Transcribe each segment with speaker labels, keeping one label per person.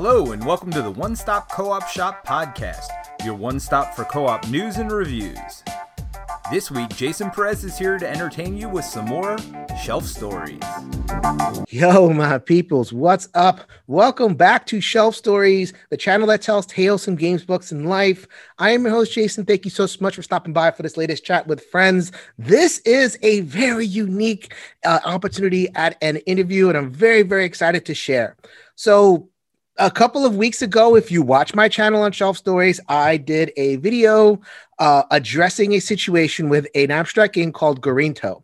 Speaker 1: Hello, and welcome to the One Stop Co op Shop podcast, your one stop for co op news and reviews. This week, Jason Perez is here to entertain you with some more shelf stories.
Speaker 2: Yo, my peoples, what's up? Welcome back to Shelf Stories, the channel that tells tales from games, books, and life. I am your host, Jason. Thank you so much for stopping by for this latest chat with friends. This is a very unique uh, opportunity at an interview, and I'm very, very excited to share. So, a couple of weeks ago, if you watch my channel on Shelf Stories, I did a video uh, addressing a situation with an abstract game called Gorinto.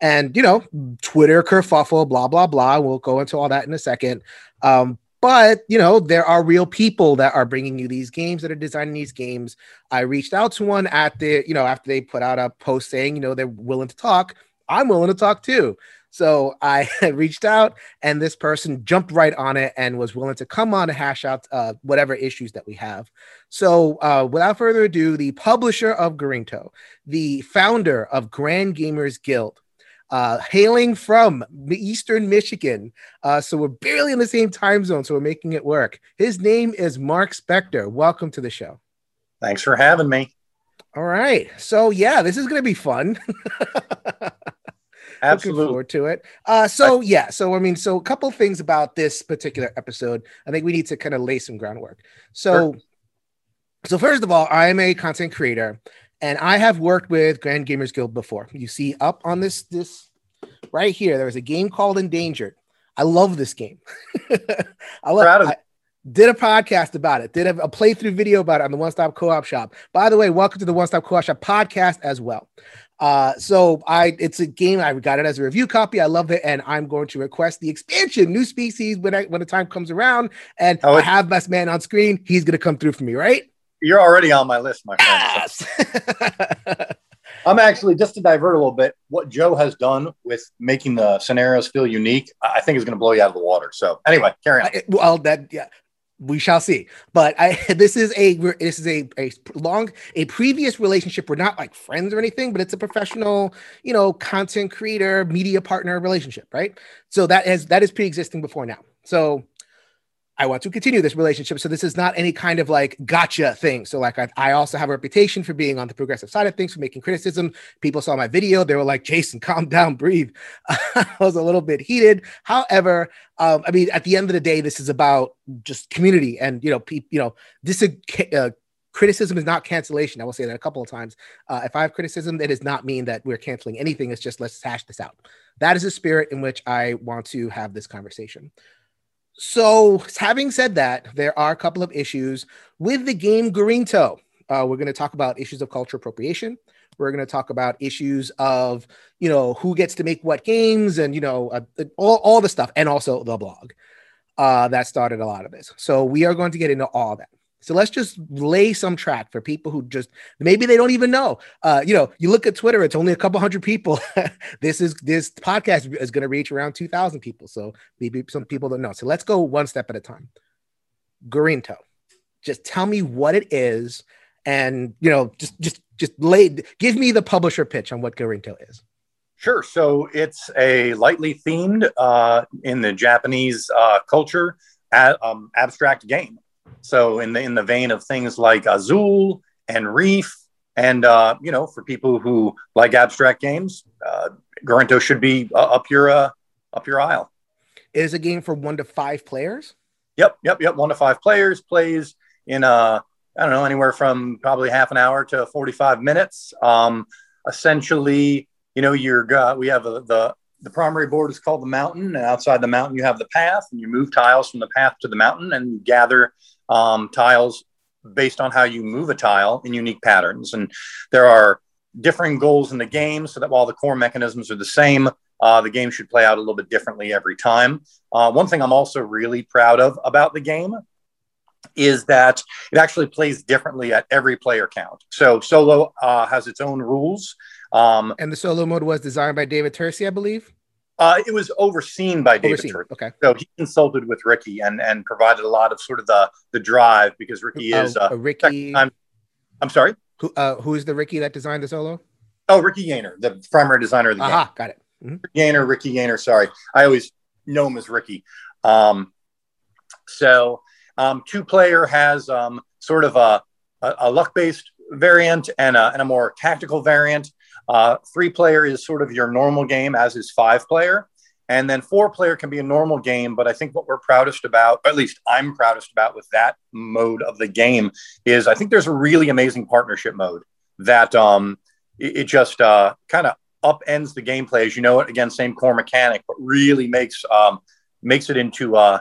Speaker 2: And, you know, Twitter kerfuffle, blah, blah, blah. We'll go into all that in a second. Um, but, you know, there are real people that are bringing you these games that are designing these games. I reached out to one at the, you know, after they put out a post saying, you know, they're willing to talk. I'm willing to talk too. So I reached out, and this person jumped right on it and was willing to come on to hash out uh, whatever issues that we have. So, uh, without further ado, the publisher of Gorinto, the founder of Grand Gamers Guild, uh, hailing from Eastern Michigan. Uh, so we're barely in the same time zone, so we're making it work. His name is Mark Spector. Welcome to the show.
Speaker 3: Thanks for having me.
Speaker 2: All right. So yeah, this is going to be fun.
Speaker 3: Absolutely.
Speaker 2: Looking forward to it. Uh, so yeah, so I mean, so a couple things about this particular episode. I think we need to kind of lay some groundwork. So, sure. so first of all, I am a content creator, and I have worked with Grand Gamers Guild before. You see up on this this right here, there was a game called Endangered. I love this game. I love. Proud of I, did a podcast about it, did a, a, playthrough video about it on the One Stop Co op Shop. By the way, welcome to the One Stop Co op Shop podcast as well. Uh, so I it's a game I got it as a review copy. I love it, and I'm going to request the expansion, new species when I when the time comes around, and oh, I have best man on screen. He's gonna come through for me, right?
Speaker 3: You're already on my list, my friend. Yes. I'm actually just to divert a little bit. What Joe has done with making the scenarios feel unique, I think is going to blow you out of the water. So anyway, carry on.
Speaker 2: I, well, that yeah, we shall see. But I this is a this is a, a long a previous relationship. We're not like friends or anything, but it's a professional, you know, content creator, media partner relationship, right? So that is that is pre-existing before now. So I want to continue this relationship. So this is not any kind of like gotcha thing. So like I, I, also have a reputation for being on the progressive side of things, for making criticism. People saw my video, they were like, "Jason, calm down, breathe." I was a little bit heated. However, um, I mean, at the end of the day, this is about just community, and you know, pe- you know, this is. Uh, criticism is not cancellation. I will say that a couple of times. Uh, if I have criticism, it does not mean that we're canceling anything. It's just let's hash this out. That is the spirit in which I want to have this conversation. So, having said that, there are a couple of issues with the game Gorinto. Uh, we're going to talk about issues of cultural appropriation. We're going to talk about issues of, you know, who gets to make what games and, you know, uh, all, all the stuff, and also the blog uh, that started a lot of this. So, we are going to get into all that. So let's just lay some track for people who just maybe they don't even know. Uh, you know, you look at Twitter; it's only a couple hundred people. this is this podcast is going to reach around two thousand people. So maybe some people don't know. So let's go one step at a time. Gorinto, just tell me what it is, and you know, just just just lay give me the publisher pitch on what Gorinto is.
Speaker 3: Sure. So it's a lightly themed uh, in the Japanese uh, culture um, abstract game. So in the in the vein of things like Azul and Reef, and uh, you know, for people who like abstract games, uh, Gorinto should be uh, up your uh, up your aisle.
Speaker 2: It is a game for one to five players.
Speaker 3: Yep, yep, yep. One to five players plays in uh, I don't know anywhere from probably half an hour to forty five minutes. Um, essentially, you know, you're uh, we have a, the the primary board is called the mountain, and outside the mountain you have the path, and you move tiles from the path to the mountain, and you gather um, tiles based on how you move a tile in unique patterns. And there are differing goals in the game so that while the core mechanisms are the same, uh, the game should play out a little bit differently every time. Uh, one thing I'm also really proud of about the game is that it actually plays differently at every player count. So solo uh, has its own rules.
Speaker 2: Um, and the solo mode was designed by David Turczi, I believe.
Speaker 3: Uh, it was overseen by David overseen.
Speaker 2: Okay.
Speaker 3: So he consulted with Ricky and and provided a lot of sort of the the drive because Ricky oh, is uh,
Speaker 2: Ricky.
Speaker 3: I'm, I'm sorry.
Speaker 2: Who uh, who is the Ricky that designed the solo?
Speaker 3: Oh, Ricky Gaynor, the primary designer of the
Speaker 2: Aha,
Speaker 3: game.
Speaker 2: got it. Mm-hmm.
Speaker 3: Gaynor, Ricky Gaynor. Sorry, I always know him as Ricky. Um, so Um, two player has um, sort of a, a, a luck based variant and a, and a more tactical variant. Uh, three player is sort of your normal game, as is five player. And then four player can be a normal game. But I think what we're proudest about, at least I'm proudest about with that mode of the game, is I think there's a really amazing partnership mode that um, it, it just uh, kind of upends the gameplay as you know it. Again, same core mechanic, but really makes um, makes it into uh,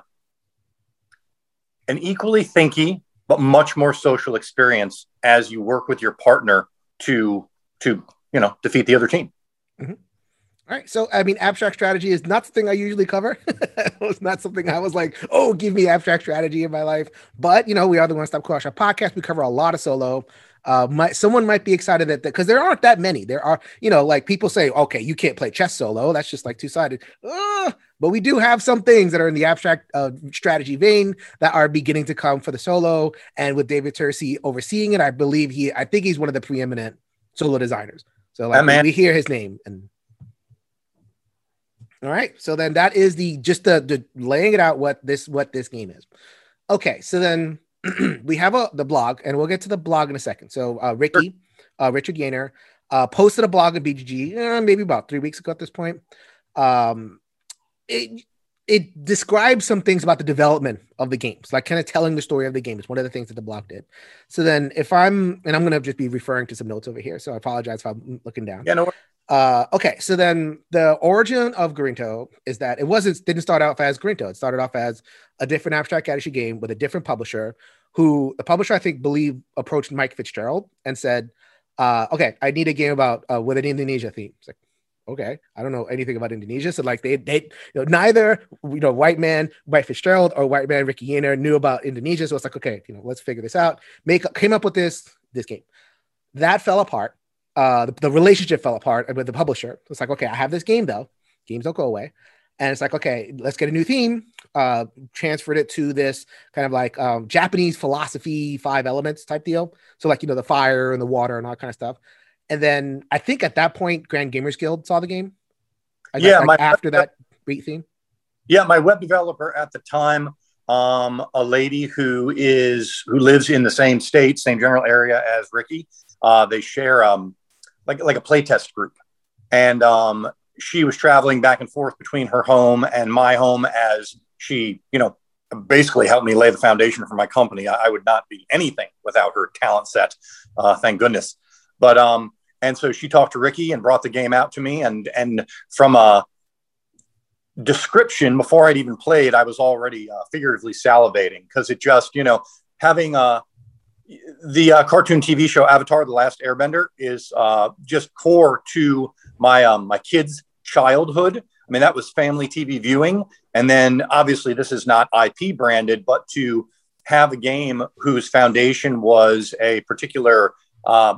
Speaker 3: an equally thinky but much more social experience as you work with your partner to to you know defeat the other team.
Speaker 2: Mm-hmm. All right. So, I mean, abstract strategy is not something I usually cover. it's not something I was like, oh, give me abstract strategy in my life. But, you know, we are the One Stop Co-op podcast. We cover a lot of solo. Uh, might, someone might be excited that because there aren't that many. There are, you know, like people say, okay, you can't play chess solo. That's just like two sided. Uh, but we do have some things that are in the abstract uh, strategy vein that are beginning to come for the solo. And with David Turczi overseeing it, I believe he, I think he's one of the preeminent solo designers. So like, we, we hear his name and all right. So then that is the just the, the laying it out what this what this game is. Okay. So then we have a the blog, and we'll get to the blog in a second. So uh, Ricky, uh, Richard Yaner, uh, posted a blog on BGG uh, maybe about three weeks ago at this point. Um, it it describes some things about the development of the games, like kind of telling the story of the game. It's one of the things that the blog did. So then, if I'm and I'm going to just be referring to some notes over here, so I apologize if I'm looking down.
Speaker 3: Yeah, no.
Speaker 2: Uh, okay, so then the origin of Gorinto is that it wasn't didn't start off as Gorinto. It started off as a different abstract strategy game with a different publisher. Who the publisher I think believe approached Mike Fitzgerald and said, uh, "Okay, I need a game about uh, with an Indonesia theme." It's like, okay, I don't know anything about Indonesia, so like they they you know, neither you know white man White Fitzgerald or white man Ricky Yener knew about Indonesia, so it's like okay, you know, let's figure this out. Make came up with this this game that fell apart uh, the, the, relationship fell apart with the publisher. It's like, okay, I have this game though. Games don't go away. And it's like, okay, let's get a new theme. Uh, transferred it to this kind of like um, Japanese philosophy, five elements type deal. So like, you know, the fire and the water and all that kind of stuff. And then I think at that point, Grand Gamers Guild saw the game.
Speaker 3: I yeah,
Speaker 2: like, after that beat theme.
Speaker 3: Yeah, my web developer at the time, um, a lady who is who lives in the same state, same general area as Ricky. Uh, they share um, like like a playtest group, and um, she was traveling back and forth between her home and my home as she, you know, basically helped me lay the foundation for my company. I, I would not be anything without her talent set. Uh, thank goodness. But um, and so she talked to Ricky and brought the game out to me, and and from a description before I'd even played, I was already uh, figuratively salivating. Because it just, you know, having a the uh, cartoon TV show Avatar: The Last Airbender is uh, just core to my um, my kids' childhood. I mean, that was family TV viewing, and then obviously this is not IP branded, but to have a game whose foundation was a particular uh,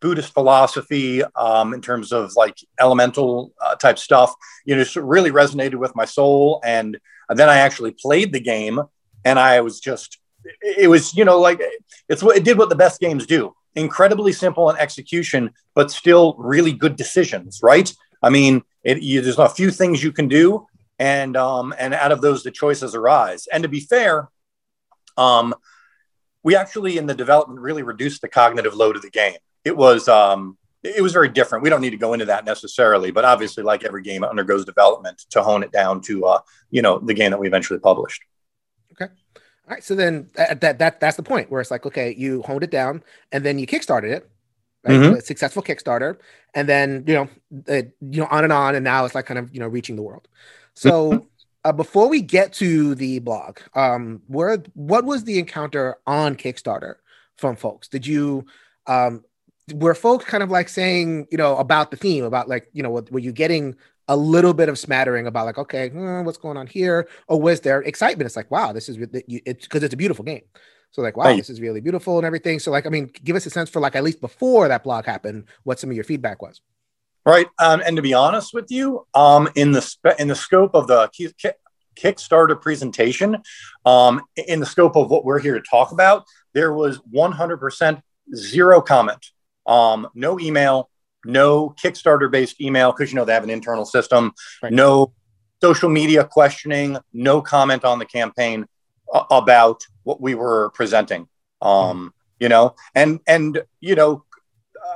Speaker 3: Buddhist philosophy um, in terms of like elemental uh, type stuff, you know, really resonated with my soul. And, then I actually played the game, and I was just it was you know like it's what it did what the best games do. Incredibly simple in execution but still really good decisions right? I mean it, you, there's a few things you can do and um and out of those the choices arise. And to be fair um we actually in the development really reduced the cognitive load of the game it was um it was very different. We don't need to go into that necessarily, but obviously, like every game, it undergoes development to hone it down to, uh, you know, the game that we eventually published.
Speaker 2: Okay. All right, so then that, that that that's the point where it's like, okay, you honed it down, and then you kickstarted it, right? Mm-hmm. Successful Kickstarter, and then you know, it, you know, on and on, and now it's like kind of you know reaching the world. So mm-hmm. uh, before we get to the blog, um, where what was the encounter on Kickstarter from folks? Did you um, were folks kind of like saying you know about the theme about like you know were you getting a little bit of smattering about like, okay, hmm, what's going on here? Or was there excitement? It's like, wow, this is it's because it's a beautiful game. So like, wow, right. this is really beautiful and everything. So like, I mean, give us a sense for like at least before that blog happened, what some of your feedback was.
Speaker 3: Right, um, and to be honest with you, um, in the spe- in the scope of the ki- ki- Kickstarter presentation, um, in the scope of what we're here to talk about, there was 100% zero comment, um, no email, no Kickstarter based email because you know they have an internal system, right. no social media questioning, no comment on the campaign. a- about what we were presenting. Um, you know, and and you know,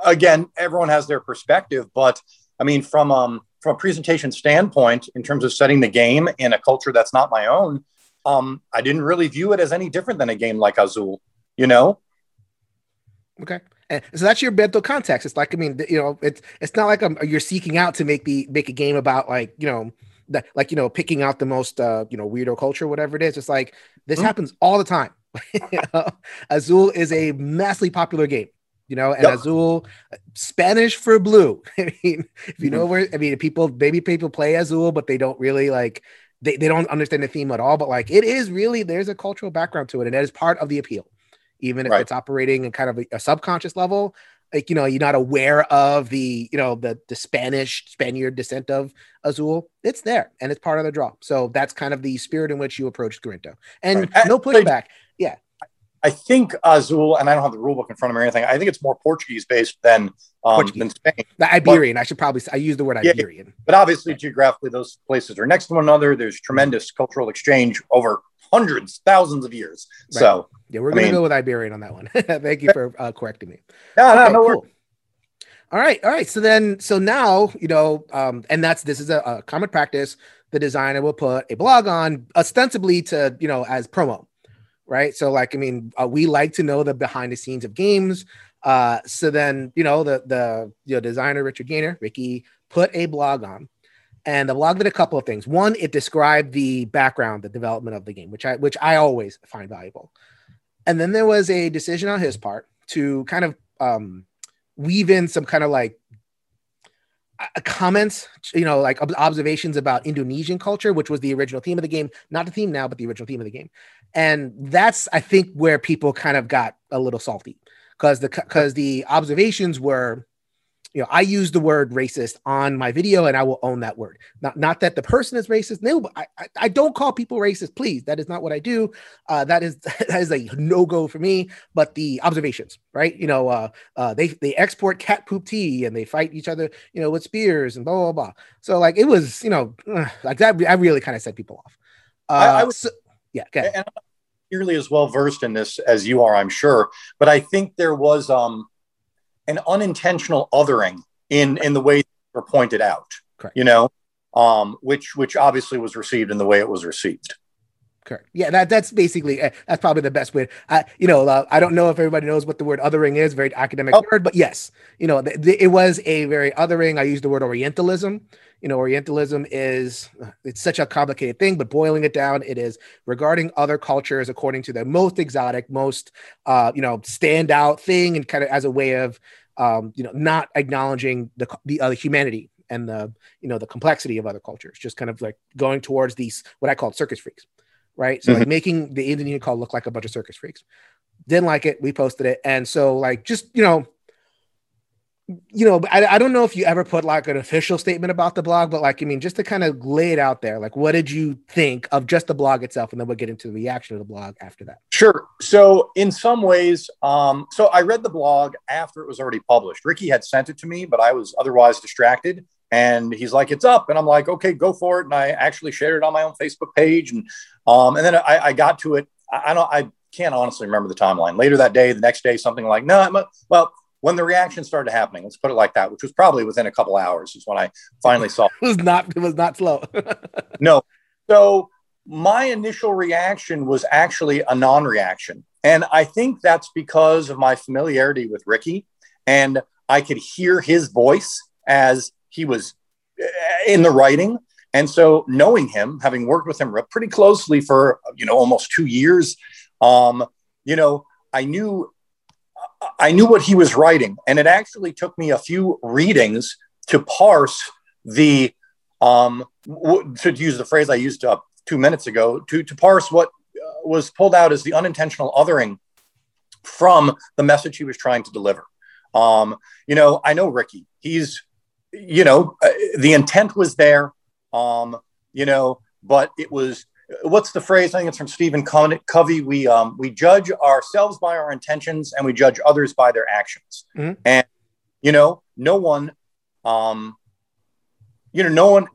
Speaker 3: again, everyone has their perspective, but I mean, from um from a presentation standpoint, in terms of setting the game in a culture that's not my own, um, I didn't really view it as any different than a game like Azul. You know,
Speaker 2: Okay. And so that's your mental context. It's like I mean, you know, it's it's not like um you're seeking out to make the make a game about like you know that like you know picking out the most uh you know weirdo culture whatever it is. It's like this
Speaker 3: Mhm.
Speaker 2: happens all the time. You know? Azul is a massively popular game. You know, and
Speaker 3: Yep.
Speaker 2: Azul, Spanish for blue. I mean, if you know where, I mean, people, maybe people play Azul, but they don't really like, they, they don't understand the theme at all. But like, it is really, there's a cultural background to it, and that is part of the appeal even if
Speaker 3: Right.
Speaker 2: it's operating in kind of a, a subconscious level like you know you're not aware of the you know the the spanish spaniard descent of azul it's there and it's part of the draw so that's kind of the spirit in which you approach Gorinto. and
Speaker 3: Right.
Speaker 2: no pushback
Speaker 3: I think Azul, and I don't have the rule book in front of me or anything. I think it's more Portuguese based than um,
Speaker 2: Portuguese.
Speaker 3: than Spain.
Speaker 2: the iberian i should probably say, i use the word
Speaker 3: Yeah.
Speaker 2: iberian
Speaker 3: But obviously, geographically, those places are next to one another. There's tremendous cultural exchange over hundreds, thousands of years. So,
Speaker 2: yeah we're
Speaker 3: I
Speaker 2: gonna
Speaker 3: mean-
Speaker 2: go with iberian on that one thank you for uh, correcting me
Speaker 3: no, no,
Speaker 2: Okay,
Speaker 3: no worries.
Speaker 2: cool. All right, all right. So then, so now you know, um, and that's this is a, a common practice. The designer will put a blog on ostensibly to you know as promo, right? So like, I mean, uh, we like to know the behind the scenes of games. Uh, so then you know the the you know, designer Richard Gaynor, Ricky, put a blog on, and the blog did a couple of things. One, it described the background, the development of the game, which I which I always find valuable. And then there was a decision on his part to kind of um, weave in some kind of like uh, comments, you know, like ob- observations about Indonesian culture, which was the original theme of the game, not the theme now, but the original theme of the game. And that's, I think, where people kind of got a little salty because the because the observations were, you know, I use the word racist on my video, and I will own that word. Not not that the person is racist. No, but I I, I don't call people racist. Please, that is not what I do. Uh, that is that is a no go for me. But the observations, right? You know, uh, uh, they they export cat poop tea and they fight each other, you know, with spears and blah blah blah. So like it was, you know, like that. I really kind of set people off. Uh,
Speaker 3: I- I would-
Speaker 2: so- yeah, okay.
Speaker 3: and I'm not nearly as well versed in this as you are, I'm sure. But I think there was um, an unintentional othering in in the way were pointed out.
Speaker 2: Correct.
Speaker 3: You know, um, which which obviously was received in the way it was received.
Speaker 2: Correct. Yeah, that that's basically uh, that's probably the best way. I you know uh, I don't know if everybody knows what the word othering is, very academic
Speaker 3: Oh.
Speaker 2: word, but yes, you know th- th- it was a very othering. I used the word Orientalism. You know, Orientalism is it's such a complicated thing, but boiling it down, it is regarding other cultures according to the most exotic, most uh, you know standout thing, and kind of as a way of um, you know not acknowledging the the other humanity and the you know the complexity of other cultures, just kind of like going towards these what I call circus freaks right? So like making the Indonesian call look like a bunch of circus freaks. Didn't like it. We posted it, and so like just you know, you know, I, I don't know if you ever put like an official statement about the blog, but like I mean, just to kind of lay it out there, like what did you think of just the blog itself, and then we'll get into the reaction of the blog after that.
Speaker 3: Sure. So in some ways, um, so I read the blog after it was already published. Ricky had sent it to me, but I was otherwise distracted. And he's like, "It's up," and I'm like, "Okay, go for it." And I actually shared it on my own Facebook page, and um, and then I, I got to it. I, I don't, I can't honestly remember the timeline. Later that day, the next day, something like, "No, a, well." When the reaction started happening, let's put it like that, which was probably within a couple hours, is when I finally saw
Speaker 2: It was not. It was not slow.
Speaker 3: no. So my initial reaction was actually a non reaction. And I think that's because of my familiarity with Ricky. And I could hear his voice as he was eh, in the writing. And so knowing him, having worked with him pretty closely for, you know, almost two years, um, you know, I knew I knew what he was writing, and it actually took me a few readings to parse the um, w- to use the phrase I used uh, two minutes ago to to parse what uh, was pulled out as the unintentional othering from the message he was trying to deliver. Um, you know, I know Ricky. He's, you know, uh, the intent was there. Um, you know, but it was what's the phrase? I think it's from Stephen Covey. We um, we judge ourselves by our intentions, and we judge others by their actions.
Speaker 2: Mhm.
Speaker 3: And you know, no one, um, you know, no one,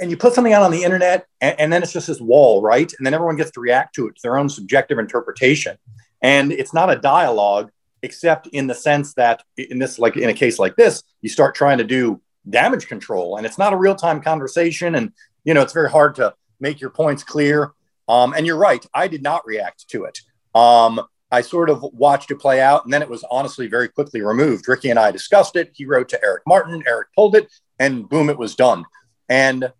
Speaker 3: and you put something out on the internet, and, and then it's just this wall, right? And then everyone gets to react to it to their own subjective interpretation, and it's not a dialogue except in the sense that in this like in a case like this you start trying to do damage control and it's not a real-time conversation and you know it's very hard to make your points clear. Um, and you're right i did not react to it. Um, i sort of watched it play out and then it was honestly very quickly removed. Ricky and i discussed it. He wrote to eric martin eric pulled it and boom it was done. And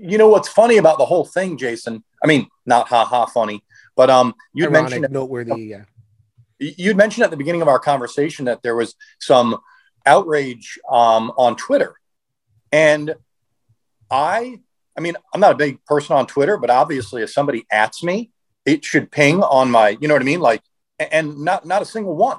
Speaker 3: you know what's funny about the whole thing jason? I mean not ha ha funny but um you mentioned
Speaker 2: noteworthy yeah.
Speaker 3: You'd mentioned at the beginning of our conversation that there was some outrage um, on Twitter, and I, I mean, I'm not a big person on Twitter, but obviously, if somebody ats me, it should ping on my, you know what I mean, like, and not not a single one.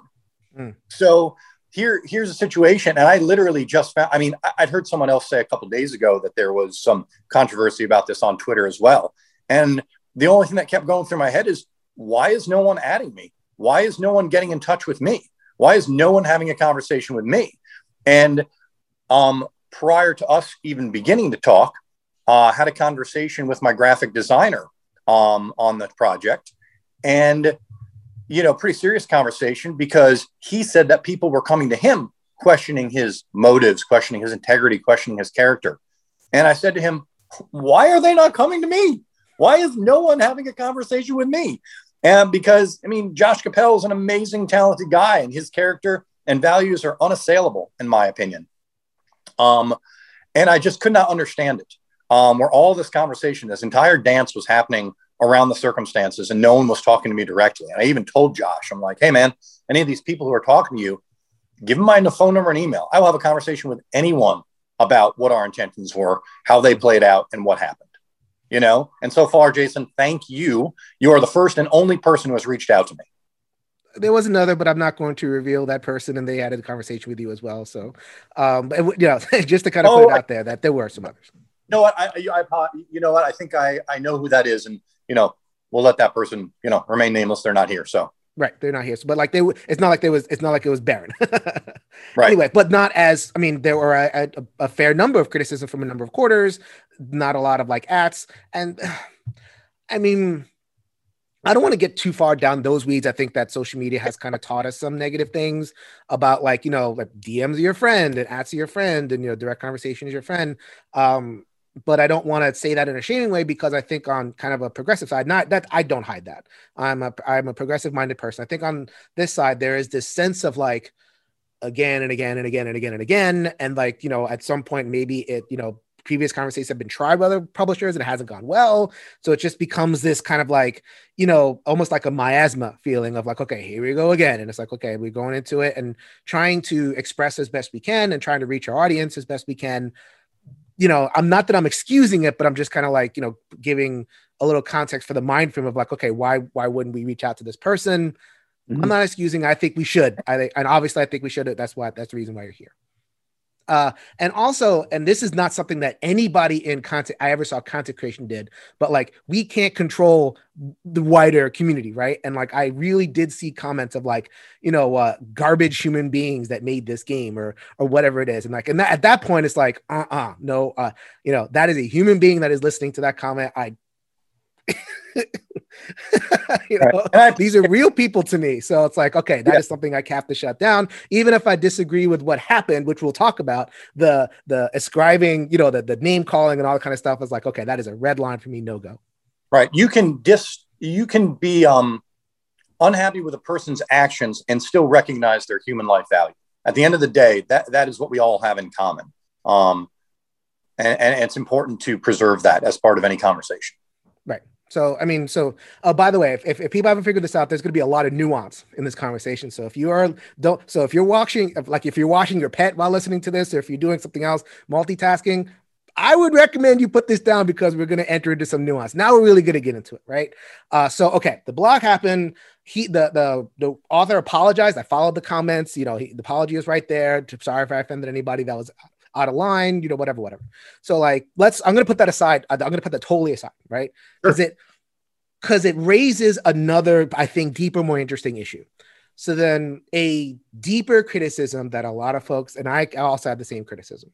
Speaker 3: Mm. So here, here's a situation, and I literally just found. I mean, I'd heard someone else say a couple days ago that there was some controversy about this on Twitter as well, and the only thing that kept going through my head is why is no one adding me? Why is no one getting in touch with me? Why is no one having a conversation with me? And um, prior to us even beginning to talk, uh, had a conversation with my graphic designer um, on the project, and you know, pretty serious conversation because he said that people were coming to him questioning his motives, questioning his integrity, questioning his character. And I said to him, "Why are they not coming to me? Why is no one having a conversation with me?" And because, I mean, Josh Cappel is an amazing, talented guy, and his character and values are unassailable, in my opinion. Um, and I just could not understand it. Um, where all this conversation, this entire dance was happening around the circumstances, and no one was talking to me directly. And I even told Josh, I'm like, hey, man, any of these people who are talking to you, give them my phone number and email. I will have a conversation with anyone about what our intentions were, how they played out, and what happened you know? And so far jason thank you. You are the first and only person who has reached out to me.
Speaker 2: There was another but i'm not going to reveal that person and they had a conversation with you as well. So um you know just to kind of oh, put it out there that there were some others.
Speaker 3: No what? I, I, I you know what? I think i i know who that is and you know we'll let that person you know remain nameless. They're not here. So
Speaker 2: Right, they're not here. So, but like they, it's not like there was, it's not like it was barren. right. Anyway, but not as. I mean, there were a, a, a, fair number of criticism from a number of quarters. Not a lot of like ats, and I mean, I don't want to get too far down those weeds. I think that social media has kind of taught us some negative things about like you know like DMs are your friend and ats are your friend and you know direct conversation is your friend. Um, but I don't want to say that in a shaming way because I think on kind of a progressive side, not that I don't hide that. I'm a I'm a progressive minded person. I think on this side there is this sense of like again and again and again and again and again and like you know at some point maybe it you know previous conversations have been tried by other publishers and it hasn't gone well so it just becomes this kind of like you know almost like a miasma feeling of like okay here we go again and it's like okay we're going into it and trying to express as best we can and trying to reach our audience as best we can you know, I'm not that I'm excusing it, but I'm just kind of like, you know, giving a little context for the mind frame of like, okay, why why wouldn't we reach out to this person? Mm-hmm. I'm not excusing. I think we should. I think, and obviously, I think we should. That's why. That's the reason why you're here. Uh, and also, and this is not something that anybody in content I ever saw content creation did, but like we can't control the wider community, right? And like I really did see comments of like, you know, uh, garbage human beings that made this game or or whatever it is, and like, and that, at that point, it's like, uh, uh-uh, uh no, uh, you know, that is a human being that is listening to that comment. I you know, right. these are real people to me. So it's like, okay, that yeah. is something I have to shut down. Even if I disagree with what happened, which we'll talk about, the the ascribing, you know, the, the name calling and all that kind of stuff is like, okay, that is a red line for me, no go.
Speaker 3: Right. You can dis you can be um unhappy with a person's actions and still recognize their human life value. At the end of the day, that that is what we all have in common. Um and, and it's important to preserve that as part of any conversation.
Speaker 2: Right. So, I mean, so, uh, by the way, if, if, if, people haven't figured this out, there's going to be a lot of nuance in this conversation. So if you are, don't, so if you're watching, like if you're watching your pet while listening to this, or if you're doing something else, multitasking, I would recommend you put this down because we're going to enter into some nuance. Now we're really going to get into it, right? Uh, so, okay, the blog happened. He, the, the, the author apologized. I followed the comments. You know, he, the apology is right there. Sorry if I offended anybody that was out of line, you know, whatever, whatever. So like, let's, I'm going to put that aside. I'm going to put that totally aside, right? Because sure. it, because it raises another, I think, deeper, more interesting issue. So then a deeper criticism that a lot of folks, and I also had the same criticism,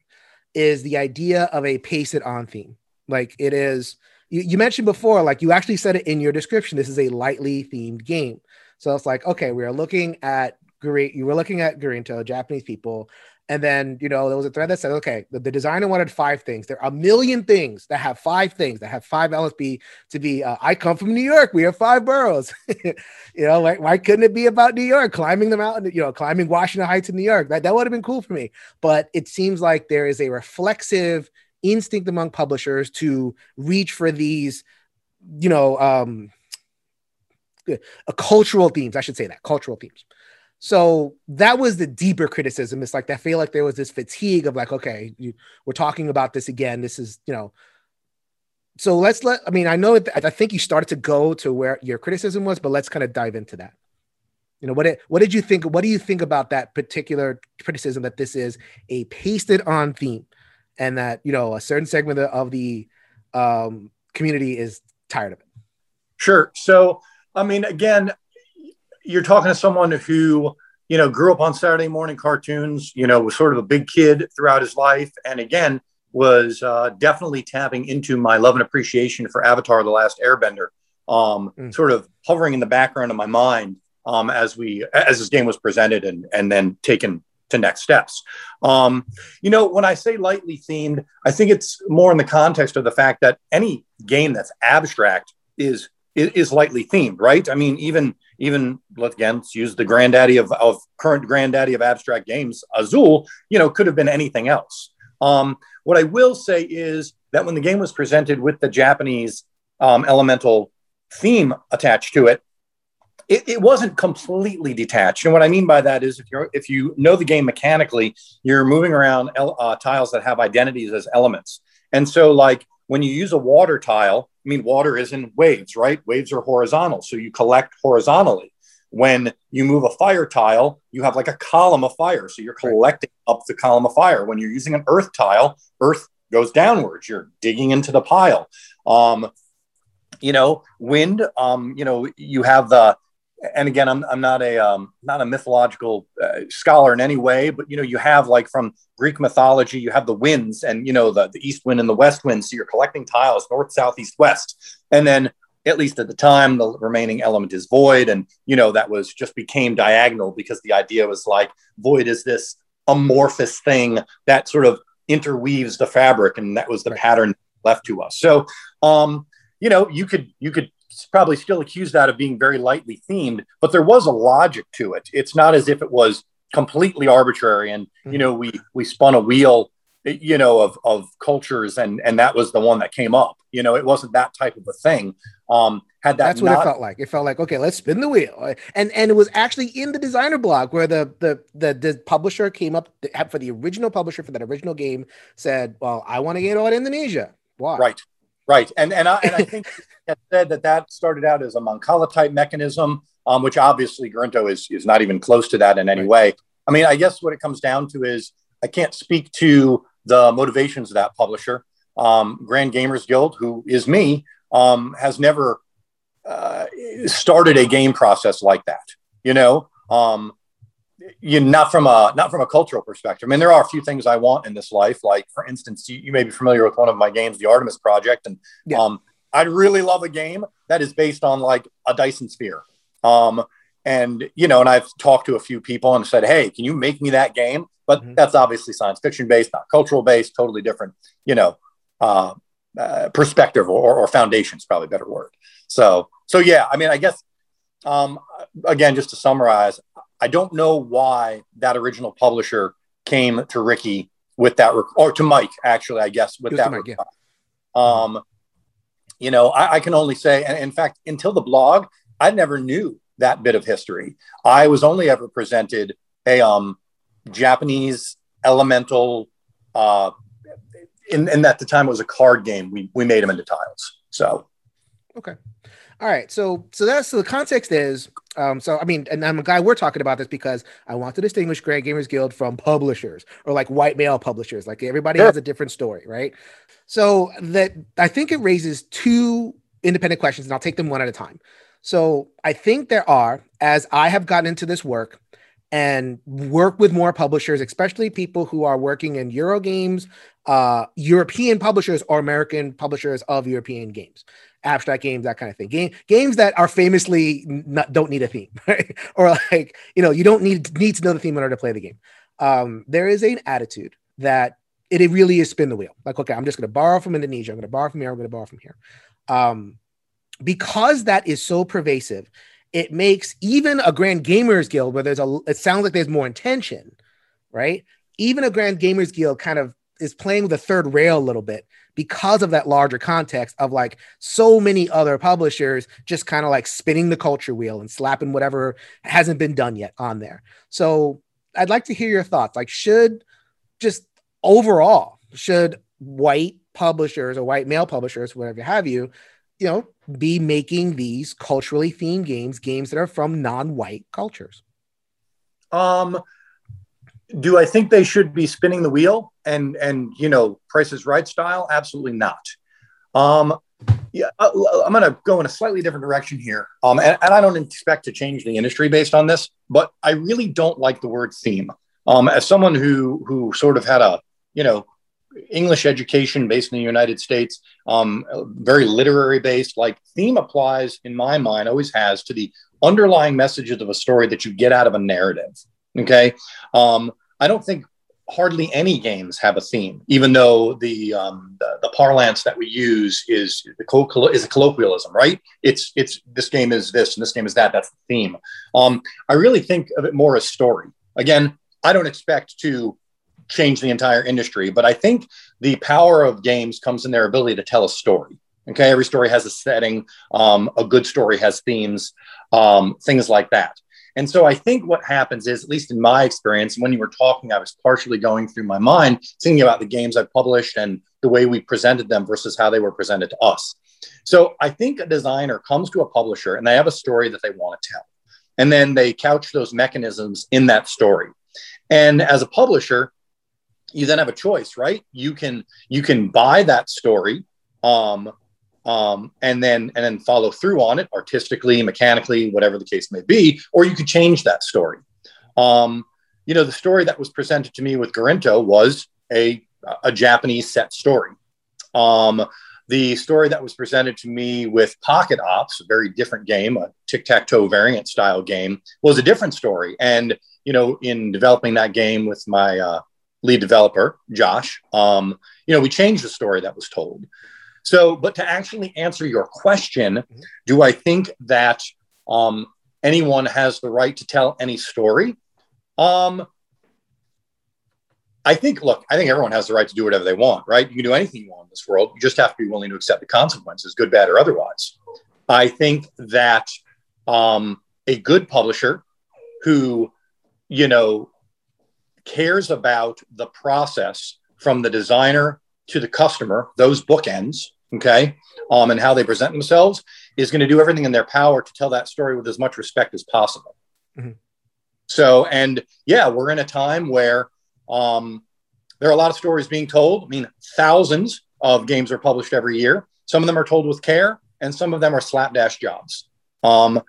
Speaker 2: is the idea of a pace it on theme. Like it is, you, you mentioned before, like you actually said it in your description. This is a lightly themed game. So it's like, okay, we are looking at great. You were looking at Gorinto, Japanese people, and then, you know, there was a thread that said, okay, the, the, designer wanted five things. There are a million things that have five things that have five LSB to be. Uh, I come from New York. We have five boroughs. you know, like why couldn't it be about New York climbing the mountain? You know, climbing Washington Heights in New York. That that would have been cool for me. But it seems like there is a reflexive instinct among publishers to reach for these, you know, um, uh, cultural themes. I should say that cultural themes. So that was the deeper criticism. It's like I feel like there was this fatigue of like, okay, you, we're talking about this again. This is, you know. So let's let. I mean, I know. It, I think you started to go to where your criticism was, but let's kind of dive into that. You know, what did what did you think? What do you think about that particular criticism that this is a pasted on theme, and that you know a certain segment of the um, community is tired of it?
Speaker 3: Sure. So, I mean, again, you're talking to someone who you know grew up on Saturday morning cartoons. You know, was sort of a big kid throughout his life, and again was uh, definitely tapping into my love and appreciation for Avatar: The Last Airbender. Um, mm. Sort of hovering in the background of my mind um, as we as this game was presented and and then taken to next steps. Um, you know, when I say lightly themed, I think it's more in the context of the fact that any game that's abstract is is, is lightly themed, right? I mean, even even let's again let's use the granddaddy of, of current granddaddy of abstract games, Azul. You know, could have been anything else. Um, what I will say is that when the game was presented with the Japanese um, elemental theme attached to it, it, it, wasn't completely detached. And what I mean by that is if you if you know the game mechanically, you're moving around uh, tiles that have identities as elements. And so, like when you use a water tile, I mean, water is in waves, right? Waves are horizontal. So you collect horizontally. When you move a fire tile, you have like a column of fire. So you're collecting right. up the column of fire. When you're using an earth tile, earth goes downwards. You're digging into the pile. Um, you know, wind, um, you know, you have the and again, I'm, I'm not a um, not a mythological uh, scholar in any way, but you know, you have like from Greek mythology, you have the winds, and you know the, the east wind and the west wind. So you're collecting tiles, north, south, east, west, and then at least at the time, the remaining element is void, and you know that was just became diagonal because the idea was like void is this amorphous thing that sort of interweaves the fabric, and that was the pattern left to us. So, um, you know, you could you could probably still accused that of being very lightly themed, but there was a logic to it. It's not as if it was completely arbitrary and mm-hmm. you know we we spun a wheel you know of of cultures and and that was the one that came up. You know it wasn't that type of a thing. Um had that
Speaker 2: that's
Speaker 3: not-
Speaker 2: what it felt like. It felt like okay let's spin the wheel. And and it was actually in the designer blog where the the the, the publisher came up for the original publisher for that original game said well i want to get on indonesia. Why?
Speaker 3: Right right and and i, and I think had said that that started out as a Mancala type mechanism, um, which obviously Gorinto is, is not even close to that in any right. way. I mean, I guess what it comes down to is I can't speak to the motivations of that publisher. Um, Grand Gamers Guild, who is me, um, has never uh, started a game process like that. You know, um, you not from a not from a cultural perspective. I mean, there are a few things I want in this life. Like, for instance, you, you may be familiar with one of my games, the Artemis Project, and yeah. um, I'd really love a game that is based on like a Dyson sphere. Um, and you know, and I've talked to a few people and said, "Hey, can you make me that game?" But mm-hmm. that's obviously science fiction based, not cultural based, totally different. You know, uh, uh, perspective or, or foundation is probably a better word. So, so yeah, I mean, I guess um, again, just to summarize, I don't know why that original publisher came to Ricky with that, rec- or to Mike actually, I guess with that. Mike, yeah. Um, you know, I, I can only say, and in fact, until the blog, I never knew that bit of history. I was only ever presented a um, Japanese elemental, uh, in, in at the time it was a card game. We, we made them into tiles. So,
Speaker 2: okay. All right. So, so that's so the context is, um, so I mean, and I'm a guy we're talking about this because I want to distinguish Grand Gamers Guild from publishers or like white male publishers. Like everybody sure. has a different story, right? So that I think it raises two independent questions, and I'll take them one at a time. So I think there are, as I have gotten into this work, and work with more publishers, especially people who are working in Euro games, uh, European publishers or American publishers of European games, abstract games, that kind of thing. Game games that are famously not, don't need a theme, right? or like you know you don't need need to know the theme in order to play the game. Um, there is an attitude that it, it really is spin the wheel. Like okay, I'm just going to borrow from Indonesia. I'm going to borrow from here. I'm going to borrow from here. Um, because that is so pervasive, it makes even a grand gamers guild where there's a it sounds like there's more intention, right? Even a grand gamers guild kind of is playing with the third rail a little bit because of that larger context of like so many other publishers just kind of like spinning the culture wheel and slapping whatever hasn't been done yet on there. So I'd like to hear your thoughts. Like, should just overall, should white publishers or white male publishers, whatever have you, you know, be making these culturally themed games, games that are from non-white cultures?
Speaker 3: Um, do I think they should be spinning the wheel and and you know Price is Right style? Absolutely not. Um, yeah, uh, I'm going to go in a slightly different direction here. Um, and, and, I don't expect to change the industry based on this, but I really don't like the word theme. Um, as someone who who sort of had a you know English education based in the United States, um, very literary based. Like theme applies in my mind, always has to the underlying messages of a story that you get out of a narrative. Okay, um, I don't think hardly any games have a theme, even though the um, the, the, parlance that we use is the is a colloquialism, right? It's it's this game is this and this game is that. That's the theme. Um, I really think of it more as story. Again, I don't expect to change the entire industry. But I think the power of games comes in their ability to tell a story. Okay, every story has a setting. Um, a good story has themes, um, things like that. And so I think what happens is, at least in my experience, when you were talking, I was partially going through my mind, thinking about the games I've published and the way we presented them versus how they were presented to us. So I think a designer comes to a publisher and they have a story that they want to tell. And then they couch those mechanisms in that story. And as a publisher, you then have a choice, right? You can you can buy that story, um, um, and then and then follow through on it artistically, mechanically, whatever the case may be, or you could change that story. Um, you know, the story that was presented to me with Gorinto was a a Japanese set story. Um, the story that was presented to me with Pocket Ops, a very different game, a tic tac toe variant style game, was a different story. And you know, in developing that game with my uh, lead developer, Josh, um, you know, we changed the story that was told. So, but to actually answer your question, mm-hmm. do I think that um, anyone has the right to tell any story? Um, I think, look, I think everyone has the right to do whatever they want, right? You can do anything you want in this world. You just have to be willing to accept the consequences, good, bad, or otherwise. I think that um, a good publisher who, you know, cares about the process from the designer to the customer, those bookends, okay, um, and how they present themselves, is going to do everything in their power to tell that story with as much respect as possible. Mm-hmm. So, and yeah, we're in a time where um, there are a lot of stories being told. I mean, thousands of games are published every year. Some of them are told with care, and some of them are slapdash jobs. Um,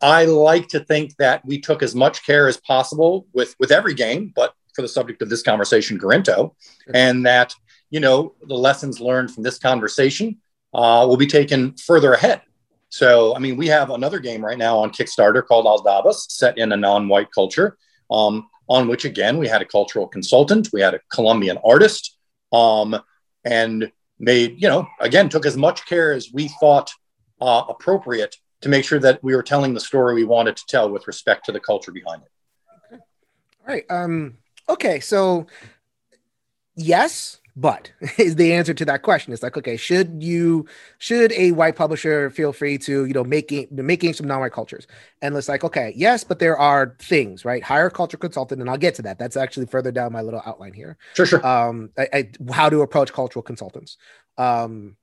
Speaker 3: I like to think that we took as much care as possible with with every game, but for the subject of this conversation, Gorinto, and that you know the lessons learned from this conversation uh, will be taken further ahead. So, I mean, we have another game right now on Kickstarter called Aldabas, set in a non-white culture, um, on which again we had a cultural consultant, we had a Colombian artist, um, and made you know again took as much care as we thought uh, appropriate to make sure that we were telling the story we wanted to tell with respect to the culture behind it.
Speaker 2: Okay. All right. Um, okay. So, yes, but is the answer to that question. It's like, okay, should you, should a white publisher feel free to, you know, making making some non-white cultures? And it's like, okay, yes, but there are things, right? Hire a culture consultant, and I'll get to that. That's actually further down my little outline here.
Speaker 3: Sure, sure.
Speaker 2: Um, I, I, how to approach cultural consultants. Um,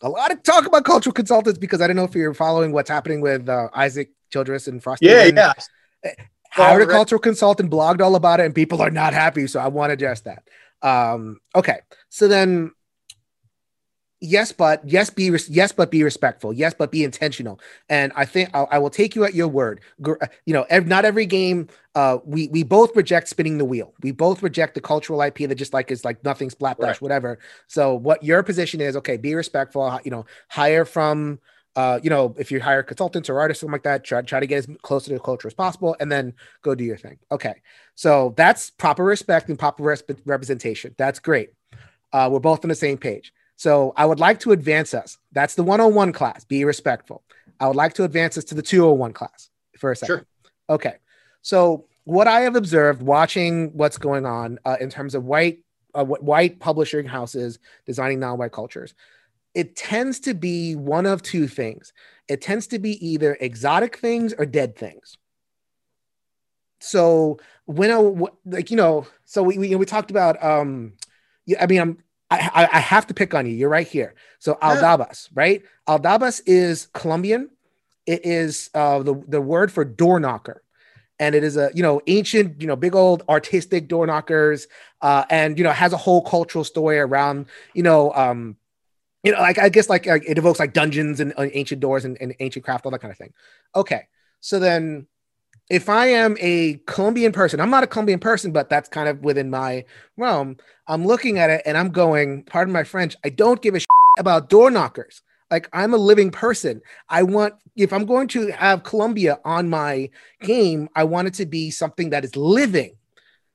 Speaker 2: a lot of talk about cultural consultants because I don't know if you're following what's happening with uh, Isaac Childress and Frosty.
Speaker 3: Yeah, yeah.
Speaker 2: Hired a cultural consultant, blogged all about it, and people are not happy. So I want to address that. Um, okay, so then, yes but yes be res- yes but be respectful yes but be intentional and i think I'll, I will take you at your word Gr- uh, you know ev- not every game uh we we both reject spinning the wheel we both reject the cultural ip that just like is like nothing splat dash
Speaker 3: Right.
Speaker 2: whatever so what your position is okay be respectful you know hire from uh, you know, if you hire consultants or artists, something like that, try, try to get as close to the culture as possible and then go do your thing. Okay. So that's proper respect and proper res- representation. That's great. Uh, we're both on the same page. So I would like to advance us. That's the 101 class. Be respectful. I would like to advance us to the 201 class for a second.
Speaker 3: Sure.
Speaker 2: Okay. So what I have observed watching what's going on uh, in terms of white uh, white publishing houses designing non-white cultures, it tends to be one of two things. It tends to be either exotic things or dead things. So when I like you know, so we we, we talked about um, I mean I'm I, I have to pick on you. You're right here. So aldabas, right? Aldabas is Colombian. It is uh, the the word for door knocker, and it is a you know ancient you know big old artistic door knockers, uh, and you know has a whole cultural story around you know um, you know like I guess like, it evokes like dungeons and uh, ancient doors and, and ancient craft all that kind of thing. Okay, so then if I am a Colombian person, I'm not a Colombian person, but that's kind of within my realm. I'm looking at it and I'm going, pardon my French, I don't give a shit about door knockers. Like I'm a living person. I want if I'm going to have Colombia on my game, I want it to be something that is living,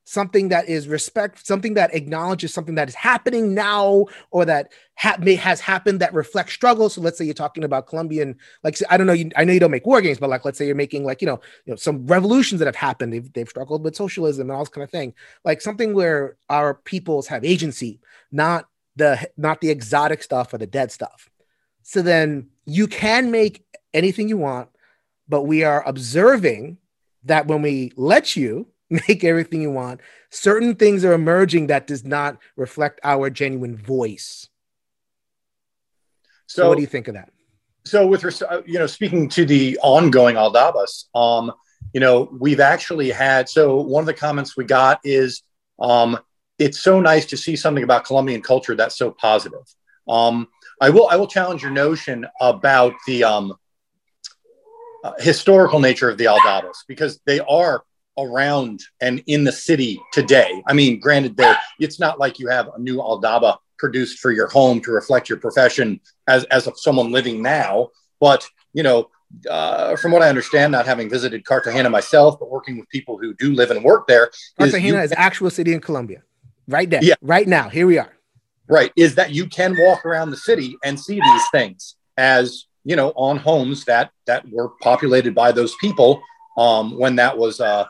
Speaker 2: something that is respect, something that acknowledges something that is happening now or that ha- may, has happened that reflects struggle. So let's say you're talking about Colombian, like I don't know, you, I know you don't make war games, but like let's say you're making like you know, you know some revolutions that have happened. They've they've struggled with socialism and all this kind of thing. Like something where our peoples have agency, not the not the exotic stuff or the dead stuff. So then you can make anything you want, but we are observing that when we let you make everything you want, certain things are emerging that does not reflect our genuine voice. So,
Speaker 3: So,
Speaker 2: what do you think of that?
Speaker 3: so with uh, you know, speaking to the ongoing Aldabas, um, you know, we've actually had. So one of the comments we got is, um, it's so nice to see something about Colombian culture that's so positive. Um, I will, I will challenge your notion about the um, uh, historical nature of the Aldabas because they are around and in the city today. I mean, granted, they it's not like you have a new Aldaba produced for your home to reflect your profession as as of someone living now. But you know, uh, from what I understand, not having visited Cartagena myself, but working with people who do live and work there,
Speaker 2: Cartagena
Speaker 3: you-
Speaker 2: is actual city in Colombia, right there,
Speaker 3: Yeah.
Speaker 2: right now. Here we are.
Speaker 3: right is that you can walk around the city and see these things as you know on homes that that were populated by those people um, when that was a,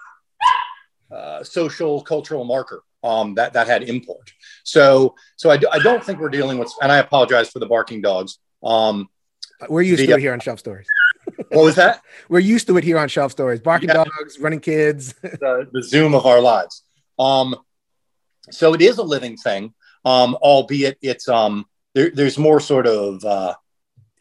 Speaker 3: a social cultural marker um, that that had import so so I, do, I don't think we're dealing with and i apologize for the barking dogs um,
Speaker 2: We're used
Speaker 3: The-
Speaker 2: to it here on Shelf Stories.
Speaker 3: what was that
Speaker 2: We're used to it here on Shelf Stories. Barking
Speaker 3: Yeah.
Speaker 2: dogs, running kids.
Speaker 3: the, the zoom of our lives um, so it is a living thing um, albeit it's um, there, there's more sort of uh,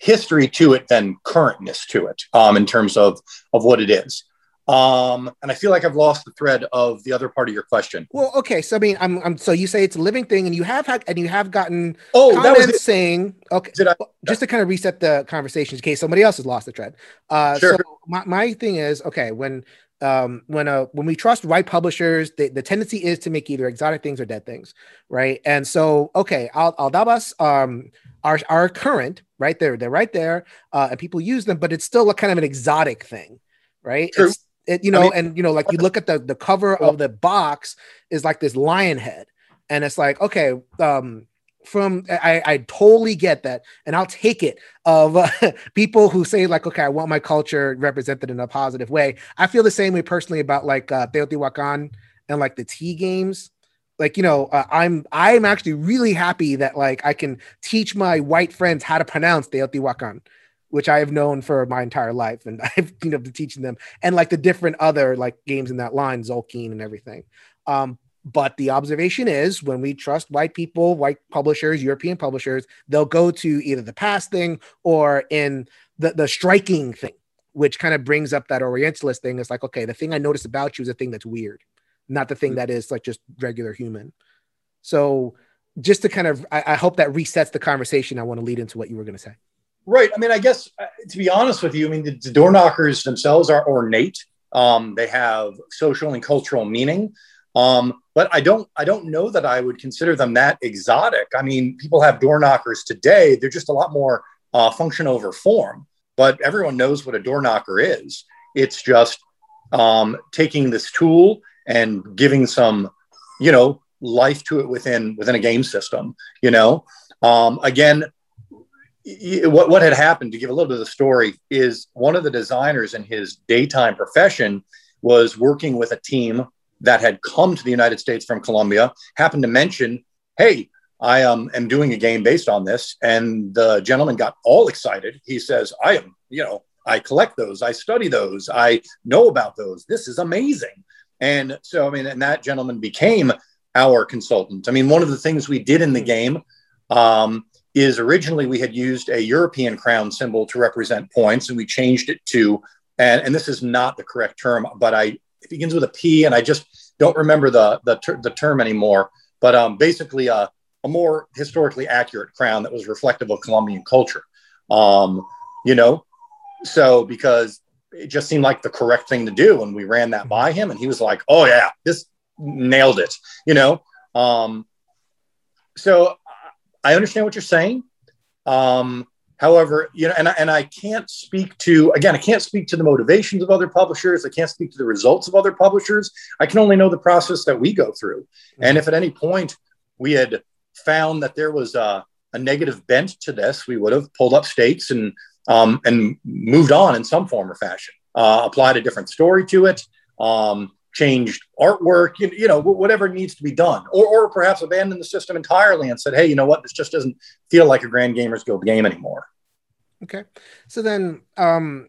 Speaker 3: history to it than currentness to it um, in terms of of what it is um, and i feel like i've lost the thread of the other part of your question
Speaker 2: well, okay. So I mean, I'm, I'm so you say it's a living thing, and you have had and you have gotten
Speaker 3: oh that was it.
Speaker 2: saying okay.
Speaker 3: Did I-
Speaker 2: just to kind of reset the conversation in case somebody else has lost the thread. Uh,
Speaker 3: Sure.
Speaker 2: So my, my thing is okay when um when uh when we trust white publishers the, the tendency is to make either exotic things or dead things right and so okay Al- aldabas um are are current right there they're right there uh and people use them but it's still a kind of an exotic thing right
Speaker 3: True.
Speaker 2: It's, it, you know
Speaker 3: I mean-
Speaker 2: and you know like you look at the the cover of the box is like this lion head. And it's like okay um from I, I totally get that. And i'll take it of uh, people who say like okay i want my culture represented in a positive way. I feel the same way personally about like uh, teotihuacan and like the tea games. Like you know uh, i'm i'm actually really happy that like i can teach my white friends how to pronounce teotihuacan which i have known for my entire life and i've you know been teaching them and like the different other like games in that line Tzolk'in and everything um but the observation is when we trust white people, white publishers, European publishers, they'll go to either the past thing or in the, the striking thing, which kind of brings up that Orientalist thing. It's like, okay, the thing I notice about you is a thing that's weird, not the thing that is like just regular human. So just to kind of, I, I hope that resets the conversation. I want to lead into what you were going to say.
Speaker 3: Right. I mean, I guess uh, to be honest with you, I mean, the, the door knockers themselves are ornate. Um, they have social and cultural meaning. Um, but I don't, I don't know that I would consider them that exotic. I mean, people have door knockers today. They're just a lot more uh, function over form. But everyone knows what a door knocker is. It's just um, taking this tool and giving some, you know, life to it within within a game system. You know, um, again, what what had happened to give a little bit of the story is one of the designers in his daytime profession was working with a team that had come to the United States from Colombia. Happened to mention, "Hey, I um, am doing a game based on this," and the gentleman got all excited. He says, "I am, you know." I collect those. I study those. I know about those. This is amazing. And so, I mean, and that gentleman became our consultant. I mean, one of the things we did in the game um, is originally we had used a European crown symbol to represent points, and we changed it to, and, and this is not the correct term, but I it begins with a P, and I just don't remember the the, ter- the term anymore. But um, basically, a, a more historically accurate crown that was reflective of Colombian culture. Um, you know, so because it just seemed like the correct thing to do, and we ran that by him, and he was like, "Oh yeah, this nailed it," you know. Um, so I understand what you're saying. Um, however, you know, and I, and I can't speak to again, I can't speak to the motivations of other publishers. I can't speak to the results of other publishers. I can only know the process that we go through. Mm-hmm. And if at any point we had found that there was a, a negative bent to this, we would have pulled up stakes and um, and moved on in some form or fashion. Uh, applied a different story to it. Um, changed artwork, you, you, know, whatever needs to be done, or, or perhaps abandon the system entirely and said, hey, you know what, this just doesn't feel like a Grand Gamers Guild game anymore.
Speaker 2: Okay. So then, um,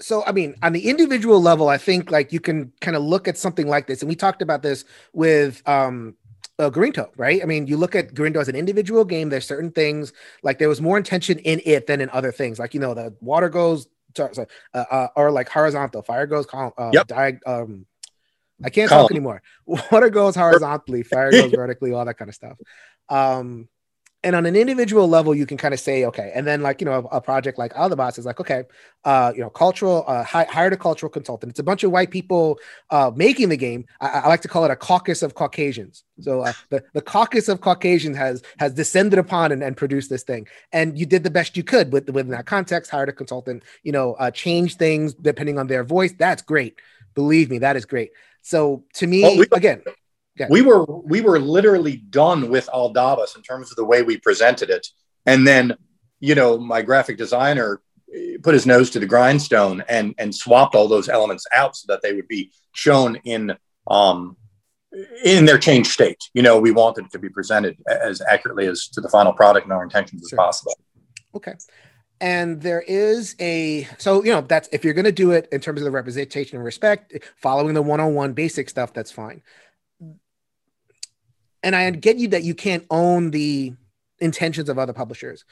Speaker 2: so I mean, on the individual level, I think like you can kind of look at something like this, and we talked about this with um, uh, Gorinto, right? I mean, you look at Gorinto as an individual game. There's certain things like there was more intention in it than in other things. Like you know, the water goes sorry, sorry, uh, uh, or like horizontal. Fire goes uh, yep. Diag- um, I can't Column. talk anymore. Water goes horizontally, fire goes vertically, all that kind of stuff. Um, and on an individual level, you can kind of say, okay, and then like you know, a, a project like Aldabas is like, okay, uh, you know, cultural, uh, hi- hired a cultural consultant. It's a bunch of white people uh, making the game. I, I like to call it a caucus of Caucasians. So uh, the the caucus of Caucasians has has descended upon and, and produced this thing, and you did the best you could with within that context. Hired a consultant, you know, uh, change things depending on their voice. That's great. Believe me, that is great. So to me, well, we, again,
Speaker 3: we were we were literally done with Aldabas in terms of the way we presented it, and then you know my graphic designer eh, put his nose to the grindstone and and swapped all those elements out so that they would be shown in um in their changed state. You know, we wanted it to be presented as accurately as to the final product and our intentions sure. as possible.
Speaker 2: Okay. And there is a so you know that's if you're going to do it in terms of the representation and respect, following the one-on-one basic stuff, that's fine and I get you that you can't own the intentions of other publishers.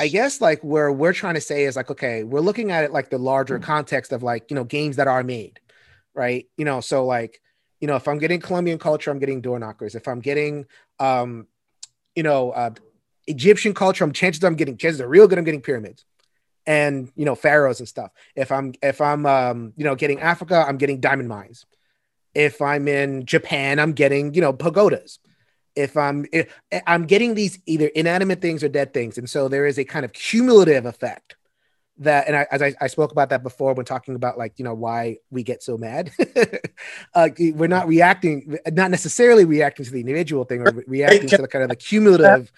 Speaker 2: I guess like where we're trying to say is like, okay, we're looking at it like the larger mm-hmm. context of like, you know, games that are made, right? You know, so like, you know, if I'm getting Colombian culture, I'm getting door knockers. If I'm getting, um, you know, uh, Egyptian culture, I'm chances I'm getting chances are real good. I'm getting pyramids and you know pharaohs and stuff. If I'm if I'm um, you know getting Africa, I'm getting diamond mines. If I'm in Japan, I'm getting you know pagodas if I'm if I'm getting these either inanimate things or dead things, and so there is a kind of cumulative effect that, and I, as I, I spoke about that before when talking about like you know why we get so mad, uh, we're not reacting, not necessarily reacting to the individual thing, or reacting to the kind of the cumulative,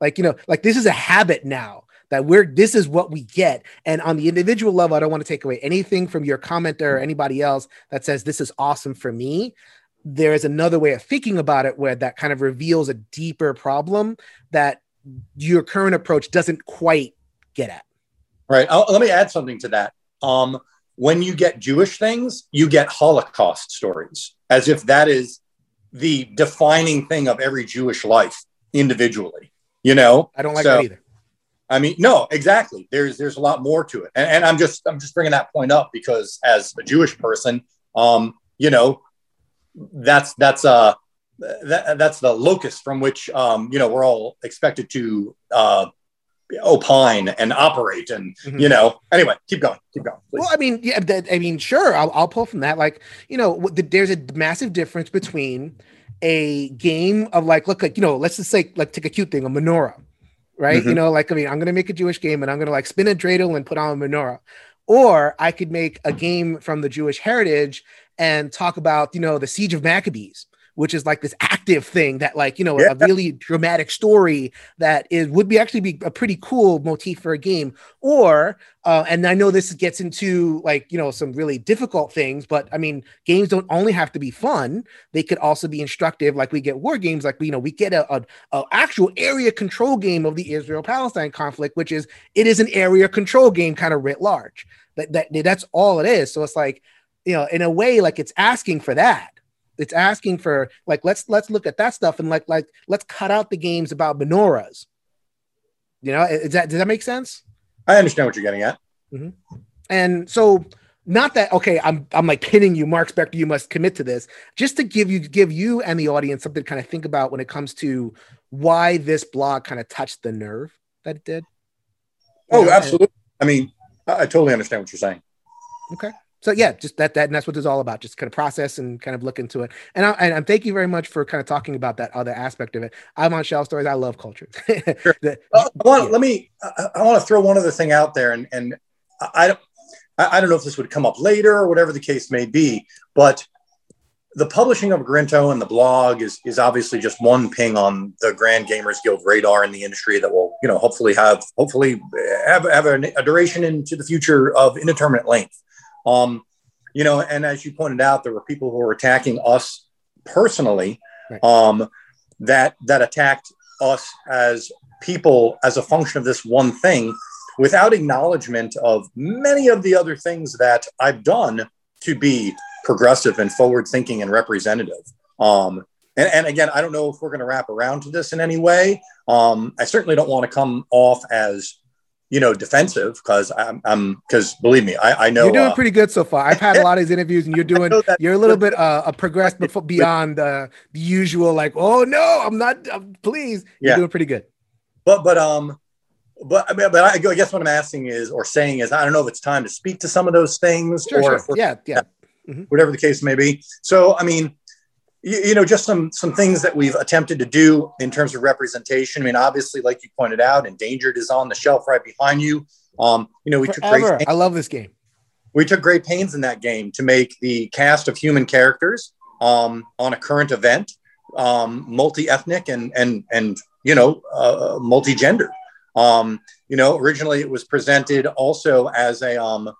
Speaker 2: like you know, like this is a habit now that we're this is what we get. And on the individual level i don't want to take away anything from your commenter or anybody else that says this is awesome for me there is another way of thinking about it where that kind of reveals a deeper problem that your current approach doesn't quite get at.
Speaker 3: Right. I'll, let me add something to that. Um, when you get Jewish things, you get Holocaust stories, as if that is the defining thing of every Jewish life individually. You know,
Speaker 2: I don't like so, that either.
Speaker 3: I mean, no, exactly. There's there's a lot more to it, and, and I'm just I'm just bringing that point up because as a Jewish person, um, you know, that's that's uh that, that's the locus from which um, you know we're all expected to uh, opine and operate and mm-hmm. you know anyway keep going keep going
Speaker 2: please. well i mean yeah i mean sure I'll, I'll pull from that like you know there's a massive difference between a game of like look like you know let's just say like take a cute thing a menorah right mm-hmm. you know like i mean i'm gonna make a jewish game and i'm gonna like spin a dreidel and put on a menorah or i could make a game from the jewish heritage and talk about you know the siege of maccabees which is like this active thing that like you know yeah. a really dramatic story that is would be actually be a pretty cool motif for a game. Or uh, and i know this gets into like you know some really difficult things but i mean games don't only have to be fun. They could also be instructive like we get war games like you know we get a, a, a actual area control game of the israel palestine conflict which is it is an area control game kind of writ large. That, that that's all it is. So it's like you know in a way like it's asking for that it's asking for like let's let's look at that stuff and like like let's cut out the games about menorahs. You know, is that does that make sense?
Speaker 3: I understand what you're getting at.
Speaker 2: Mm-hmm. And so not that okay i'm i'm like pinning you mark spector you must commit to this just to give you give you and the audience something to kind of think about when it comes to why this blog kind of touched the nerve that it did
Speaker 3: oh absolutely i mean I, I totally understand what you're saying
Speaker 2: okay so yeah, just that that and that's what it's all about. Just kind of process and kind of look into it. And I, and thank you very much for kind of talking about that other aspect of it. I'm on Shelf Stories. I love culture.
Speaker 3: sure. the, uh, I want, yeah. Let me. I, I want to throw one other thing out there, and and I don't. I don't know if this would come up later or whatever the case may be, but the publishing of Gorinto and the blog is is obviously just one ping on the Grand Gamers Guild radar in the industry that will, you know, hopefully have hopefully have have a, a duration into the future of indeterminate length. Um, you know, and as you pointed out, there were people who were attacking us personally, right. um, that that attacked us as people as a function of this one thing, without acknowledgement of many of the other things that I've done to be progressive and forward thinking and representative. Um, and, and, again, I don't know if we're going to wrap around to this in any way. Um, I certainly don't want to come off as you know, defensive because I'm, I'm because believe me, I, I know
Speaker 2: you're doing uh, pretty good so far. I've had a lot of these interviews, and you're doing you're a little bit uh, a progressed before, beyond uh, the usual. Like, oh no, I'm not. Uh, please, you're yeah. doing pretty good.
Speaker 3: But but um, but I mean, but I, I guess what I'm asking is or saying is I don't know if it's time to speak to some of those things
Speaker 2: sure, or sure. yeah yeah
Speaker 3: mm-hmm. whatever the case may be. So I mean, you, you, know, just some some things that we've attempted to do in terms of representation. I mean, obviously, like you pointed out, Endangered is on the shelf right behind you. Um, you know, we
Speaker 2: Forever. took great. I love this game.
Speaker 3: We took great pains in that game to make the cast of human characters um, on a current event um, multi-ethnic and and and you know uh, multi-gender. Um, you know, originally it was presented also as a um,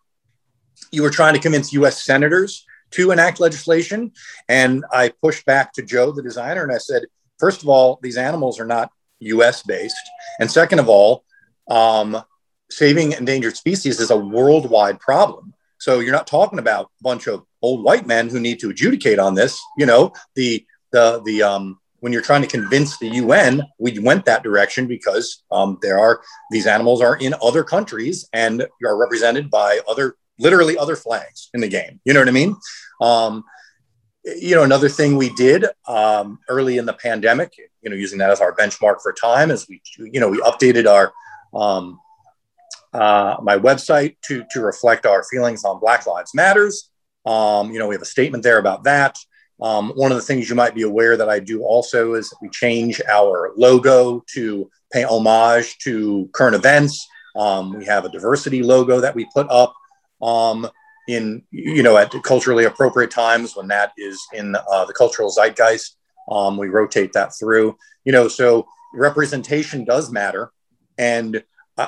Speaker 3: you were trying to convince U.S. senators to enact legislation. And I pushed back to Joe, the designer, and I said, first of all, these animals are not US based. And second of all, um, saving endangered species is a worldwide problem. So you're not talking about a bunch of old white men who need to adjudicate on this. You know, the, the, the, um, when you're trying to convince the UN, we went that direction because um, there are these animals are in other countries and are represented by other literally other flags in the game. You know what I mean? Um, you know, another thing we did um, early in the pandemic, you know, using that as our benchmark for time, is we, you know, we updated our um, uh, my website to to reflect our feelings on Black Lives Matters. Um, you know, we have a statement there about that. Um, one of the things you might be aware that I do also is we change our logo to pay homage to current events. Um, we have a diversity logo that we put up um, in you know at culturally appropriate times when that is in uh, the cultural zeitgeist. Um, we rotate that through. You know, so representation does matter, and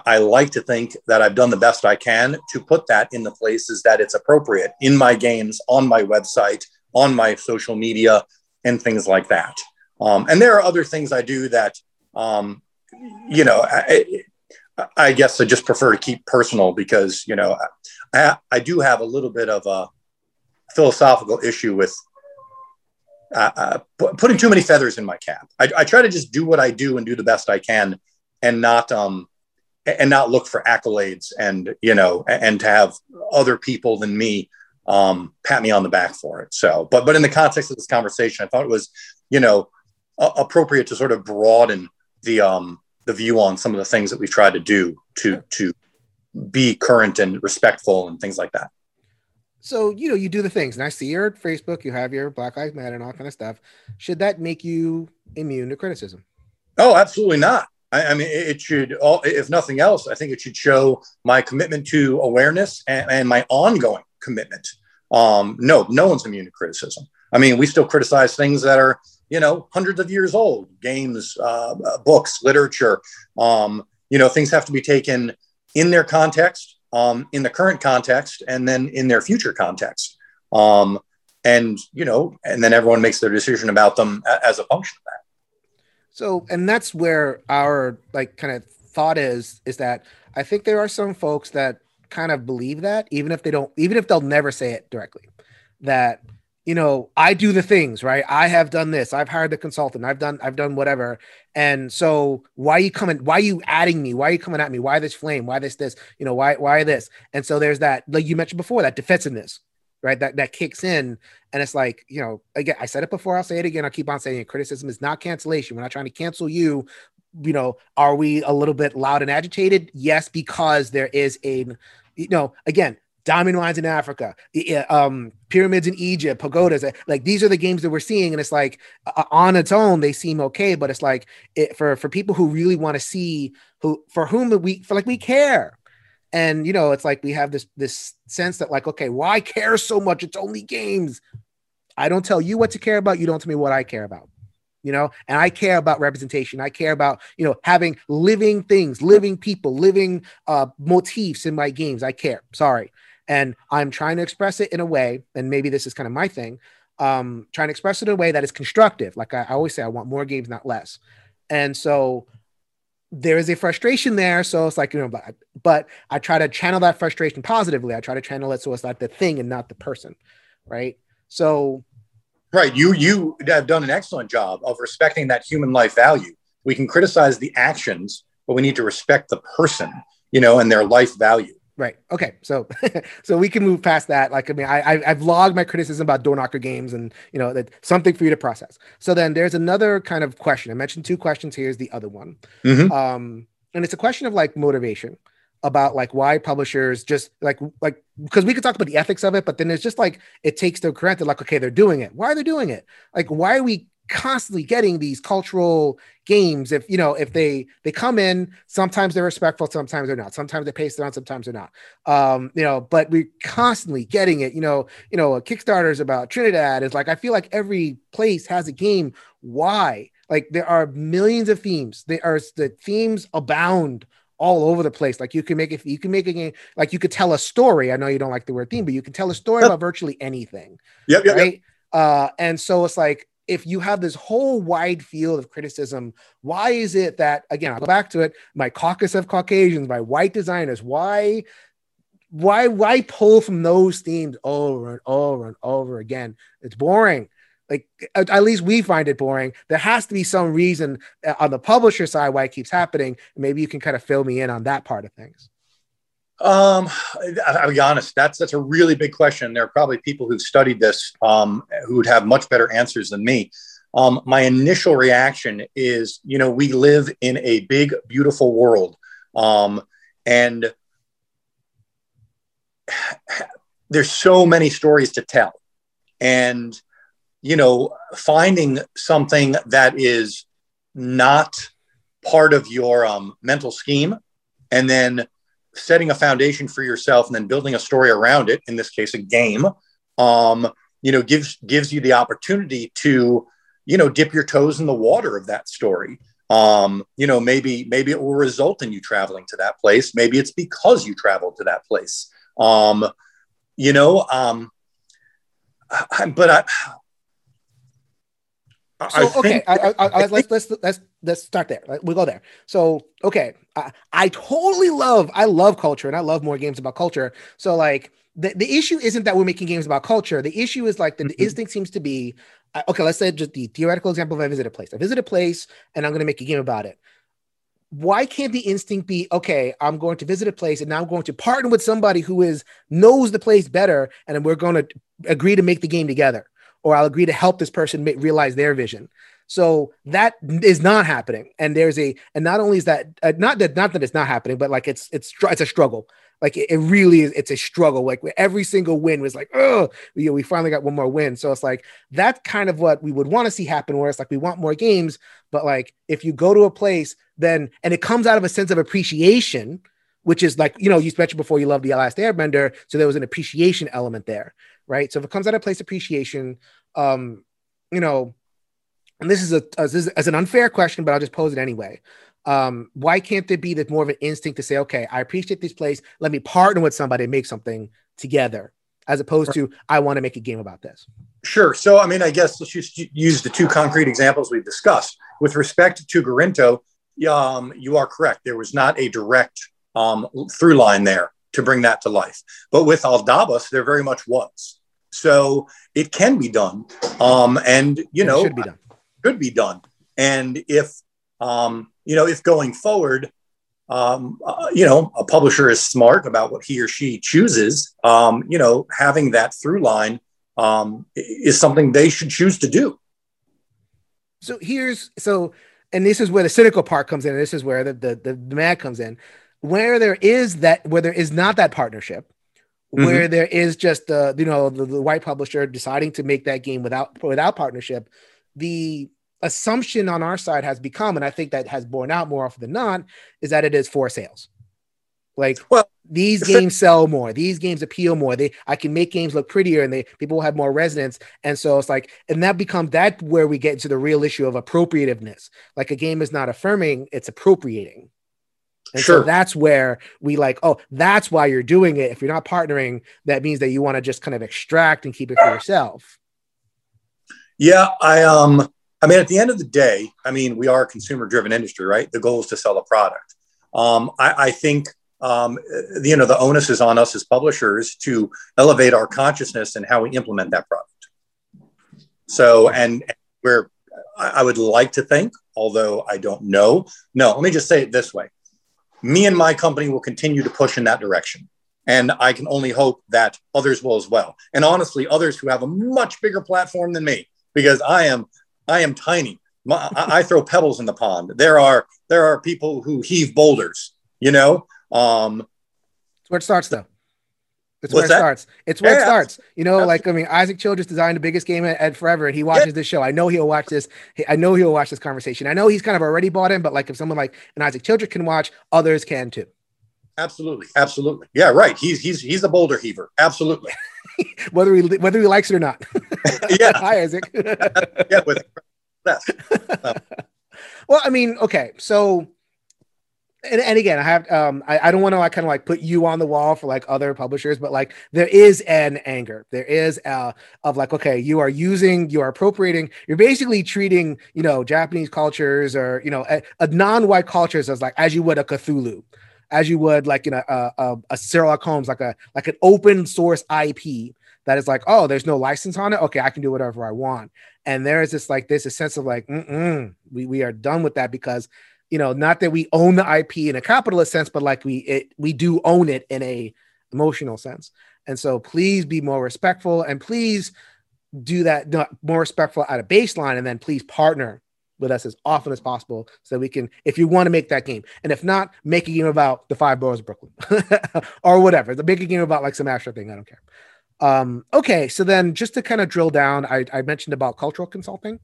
Speaker 3: I, like to think that I've done the best I can to put that in the places that it's appropriate in my games, on my website, on my social media, and things like that. Um, and there are other things I do that, um, you know, I, I guess I just prefer to keep personal because, you know, I, I do have a little bit of a philosophical issue with uh, uh, putting too many feathers in my cap. I, I, try to just do what I do and do the best I can, and not um, and not look for accolades and you know and to have other people than me um, pat me on the back for it. So, but but in the context of this conversation, I thought it was you know appropriate to sort of broaden the um the view on some of the things that we've tried to do to to be current and respectful and things like that.
Speaker 2: So you know you do the things. And i see your facebook you have your black lives matter and all kind of stuff. Should that make you immune to criticism?
Speaker 3: Oh absolutely not. I, I mean it should all if nothing else i think it should show my commitment to awareness and, and my ongoing commitment. Um, no no one's immune to criticism. I mean we still criticize things that are you know hundreds of years old games uh, books literature. Um, you know things have to be taken in their context um, in the current context and then in their future context. Um, and you know and then everyone makes their decision about them as a function of that.
Speaker 2: So and that's where our like kind of thought is is that i think there are some folks that kind of believe that even if they don't even if they'll never say it directly that you know i do the things right? I have done this. I've hired the consultant. I've done i've done whatever. And so why are you coming why are you adding me? Why are you coming at me? Why this flame? Why this this you know why why this? And so there's that like you mentioned before that defensiveness right? That that kicks in. And it's like you know again i said it before i'll say it again. I'll keep on saying it. Criticism is not cancellation. We're not trying to cancel you. You know are we a little bit loud and agitated? Yes because there is a you know again diamond mines in Africa, um, pyramids in Egypt, pagodas. Like these are the games that we're seeing, and it's like uh, on its own they seem okay, but it's like it, for for people who really want to see who for whom we for like we care, and you know it's like we have this this sense that like okay, why care so much? It's only games. I don't tell you what to care about. You don't tell me what I care about you know and i care about representation i care about you know having living things living people living uh motifs in my games i care sorry and I'm trying to express it in a way, and maybe this is kind of my thing, um, trying to express it in a way that is constructive. Like I, I always say, I want more games, not less. And so there is a frustration there. So it's like, you know, but, but I try to channel that frustration positively. I try to channel it so it's not the thing and not the person. Right. So
Speaker 3: Right. You you have done an excellent job of respecting that human life value. We can criticize the actions, but we need to respect the person, you know, and their life value.
Speaker 2: Right. Okay. So, so we can move past that. Like, I mean, I, I've logged my criticism about door knocker games, and you know that something for you to process. So then there's another kind of question. I mentioned two questions. Here's the other one. Mm-hmm. Um, and it's a question of like motivation about like why publishers just like like because we could talk about the ethics of it, but then it's just like it takes their granted like okay they're doing it. Why are they doing it? Like why are we constantly getting these cultural games if you know if they they come in sometimes they're respectful sometimes they're not sometimes they paste it on sometimes they're not um you know but we're constantly getting it you know you know kickstarters about trinidad is like i feel like every place has a game why like there are millions of themes there are the themes abound all over the place. Like you can make it, you can make a game, like you could tell a story. I know you don't like the word theme, but you can tell a story about virtually anything.
Speaker 3: Yep, yep, right. Yep.
Speaker 2: Uh, and so it's like if you have this whole wide field of criticism, why is it that again, I'll go back to it, my caucus of Caucasians, my white designers, why why why pull from those themes over and over and over again? It's boring. Like at, at least we find it boring. There has to be some reason uh, on the publisher side why it keeps happening. Maybe you can kind of fill me in on that part of things.
Speaker 3: Um, I'll be honest. That's that's a really big question. There are probably people who've studied this um, who would have much better answers than me. Um, my initial reaction is, you know, we live in a big, beautiful world, um, and there's so many stories to tell, and you know, finding something that is not part of your um, mental scheme, and then setting a foundation for yourself and then building a story around it in this case a game um, you know gives gives you the opportunity to you know dip your toes in the water of that story. Um, you know maybe maybe it will result in you traveling to that place. Maybe it's because you traveled to that place. Um, you know um, I, but i
Speaker 2: so I okay, I, I, I, let's let's let's let's start there. We'll go there. So okay, I, totally love I love culture and I love more games about culture. So like the, the issue isn't that we're making games about culture. The issue is like the, mm-hmm. the instinct seems to be okay. Let's say just the theoretical example of I visit a place. I visit a place and I'm going to make a game about it. Why can't the instinct be okay? I'm going to visit a place and now I'm going to partner with somebody who is knows the place better, and we're going to agree to make the game together or I'll agree to help this person make, realize their vision. So that is not happening, and there's a and not only is that uh, not that not that it's not happening, but like it's it's it's a struggle. Like it, it really is. It's a struggle. Like every single win was like, oh, we, we finally got one more win. So it's like that's kind of what we would want to see happen. Where it's like we want more games, but like if you go to a place, then and it comes out of a sense of appreciation, which is like you know you mentioned before you love the last Airbender, so there was an appreciation element there, right? So if it comes out of place appreciation, um, you know and this is a as, as an unfair question, but I'll just pose it anyway. Um, why can't there be that more of an instinct to say, okay, I appreciate this place. Let me partner with somebody and make something together, as opposed to I want to make a game about this.
Speaker 3: Sure. So, I mean, I guess let's just use the two concrete examples we've discussed. With respect to Gorinto, um, you are correct. There was not a direct um, through line there to bring that to life. But with Aldabas, there very much was. So it can be done. Um, and, you it know, should be done could be done. And if, um, you know, if going forward, um, uh, you know, a publisher is smart about what he or she chooses, um, you know, having that through line um, is something they should choose to do.
Speaker 2: So here's so, and this is where the cynical part comes in. And this is where the, the the the mad comes in. Where there is that, where there is not that partnership, mm-hmm. where there is just the you know the, the white publisher deciding to make that game without without partnership, the assumption on our side has become, and I think that has borne out more often than not, is that it is for sales. Like well, these games sell more, these games appeal more. They I can make games look prettier and they people will have more resonance. And so it's like, and that becomes that where we get into the real issue of appropriativeness. Like a game is not affirming, it's appropriating. And sure. so that's where we like, oh, that's why you're doing it. If you're not partnering, that means that you want to just kind of extract and keep it for yourself.
Speaker 3: Yeah, I um I mean, at the end of the day, I mean, we are a consumer driven industry, right? The goal is to sell a product. Um, I, I, think, um, you know, the onus is on us as publishers to elevate our consciousness and how we implement that product. So, and where I would like to think, although I don't know, no, let me just say it this way. Me and my company will continue to push in that direction. And I can only hope that others will as well. And honestly, others who have a much bigger platform than me, because I am I am tiny. My, I throw pebbles in the pond. There are there are people who heave boulders. You know, um,
Speaker 2: it's where it starts though. It's where it that? starts. It's where yeah, it starts. You know, like I mean, Isaac Childres designed the biggest game at, at forever, and he watches yeah. this show. I know he'll watch this. I know he'll watch this conversation. I know he's kind of already bought in, but like if someone like an Isaac Childres can watch, others can too.
Speaker 3: Absolutely, absolutely. Yeah, right. He's he's he's a boulder heaver. Absolutely.
Speaker 2: whether he whether he likes it or not.
Speaker 3: yeah.
Speaker 2: Hi, Isaac.
Speaker 3: yeah, with.
Speaker 2: Um, well, I mean, okay, so. And, and again, I have um I, I don't want to like kind of like put you on the wall for like other publishers, but like there is an anger. There is uh of like, okay, you are using, you are appropriating, you're basically treating, you know, Japanese cultures or you know, a, a non-white cultures as like as you would a Cthulhu as you would like in a a, a Sherlock Holmes, like a like an open source IP that is like, oh, there's no license on it. Okay, I can do whatever I want. And there is this like this a sense of like, we we are done with that because you know, not that we own the IP in a capitalist sense, but like we it we do own it in a emotional sense. And so please be more respectful and please do that more respectful at a baseline and then please partner with us as often as possible so we can, if you want to make that game. And if not, make a game about the five boroughs of Brooklyn or whatever. Make a game about like some abstract thing. I don't care. Um, okay. So then just to kind of drill down, I, I mentioned about cultural consulting.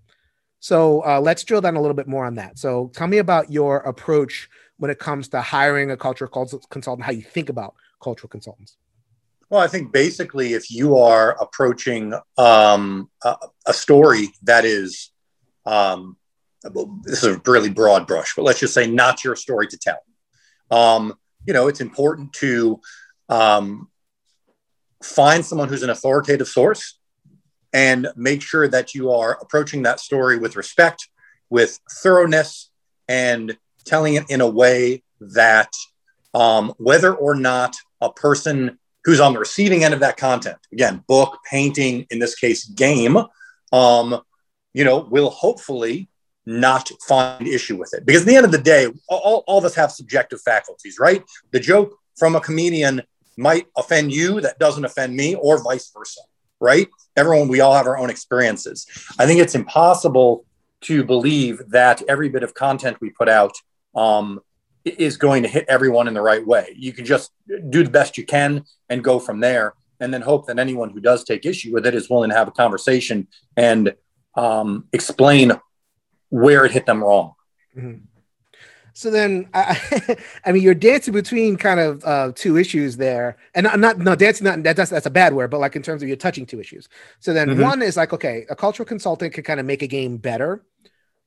Speaker 2: So uh, let's drill down a little bit more on that. So tell me about your approach when it comes to hiring a cultural consultant, how you think about cultural consultants.
Speaker 3: Well, I think basically, if you are approaching um, a, a, story that is um, this is a really broad brush, but let's just say not your story to tell. Um, you know, it's important to um, find someone who's an authoritative source and make sure that you are approaching that story with respect, with thoroughness, and telling it in a way that um, whether or not a person who's on the receiving end of that content, again, book, painting, in this case, game, um, you know, will hopefully not find issue with it. Because at the end of the day, all, all of us have subjective faculties, right? The joke from a comedian might offend you that doesn't offend me, or vice versa. right? Everyone, we all have our own experiences. I think it's impossible to believe that every bit of content we put out um, is going to hit everyone in the right way. You can just do the best you can and go from there, and then hope that anyone who does take issue with it is willing to have a conversation and um, explain where it hit them wrong.
Speaker 2: Mm-hmm. So then, I, I, mean, you're dancing between kind of uh, two issues there, and not, not no dancing. Not that, that's that's a bad word, but like in terms of you're touching two issues. So then, mm-hmm. one is like, okay, a cultural consultant can kind of make a game better,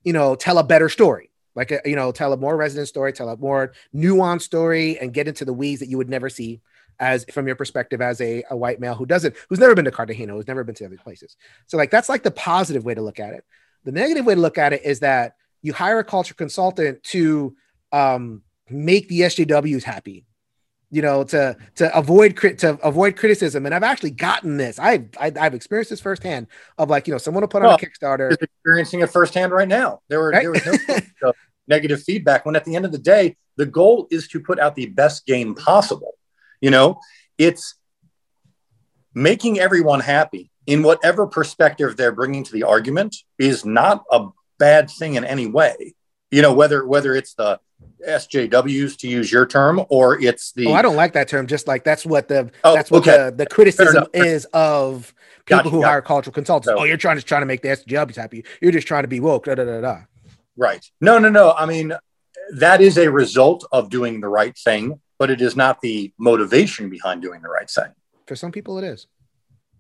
Speaker 2: you know, tell a better story, like a, you know, tell a more resonant story, tell a more nuanced story, and get into the weeds that you would never see as from your perspective as a, a white male who doesn't who's never been to Cartagena, who's never been to other places. So like that's like the positive way to look at it. The negative way to look at it is that you hire a culture consultant to um, make the SJWs happy, you know, to to avoid crit to avoid criticism. And I've actually gotten this. I've I, have experienced this firsthand. Of like, you know, someone will put well, on a Kickstarter.
Speaker 3: Experiencing it firsthand right now. There were right? there was no negative feedback. When at the end of the day, the goal is to put out the best game possible. You know, it's making everyone happy in whatever perspective they're bringing to the argument is not a bad thing in any way. You know, whether whether it's the SJWs to use your term, or it's the
Speaker 2: oh, I don't like that term. Just like that's what the oh, that's what okay. the, the criticism is of people gotcha, who gotcha. hire cultural consultants. So, oh, you're trying to trying to make the SJWs happy. You're just trying to be woke. Da, da, da, da.
Speaker 3: Right. No, no, no. I mean, that is a result of doing the right thing, but it is not the motivation behind doing the right thing.
Speaker 2: For some people, it is.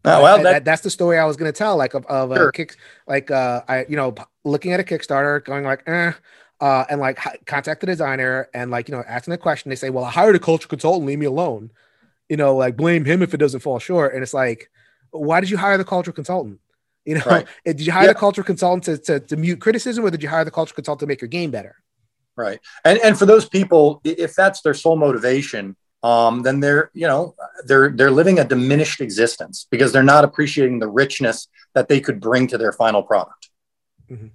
Speaker 3: Oh, well, that,
Speaker 2: that, that's the story I was going to tell. Like of, of sure. kick, like uh, I you know looking at a Kickstarter, going like, eh, uh, and like contact the designer and like you know asking the question. They say, well, I hired a culture consultant, leave me alone. You know, like blame him if it doesn't fall short. And it's like, why did you hire the culture consultant? You know, right. did you hire yep. the culture consultant to, to, to mute criticism, or did you hire the culture consultant to make your game better?
Speaker 3: Right. And and for those people, if that's their sole motivation, um, then they're you know they're they're living a diminished existence because they're not appreciating the richness that they could bring to their final product.
Speaker 2: Mm-hmm.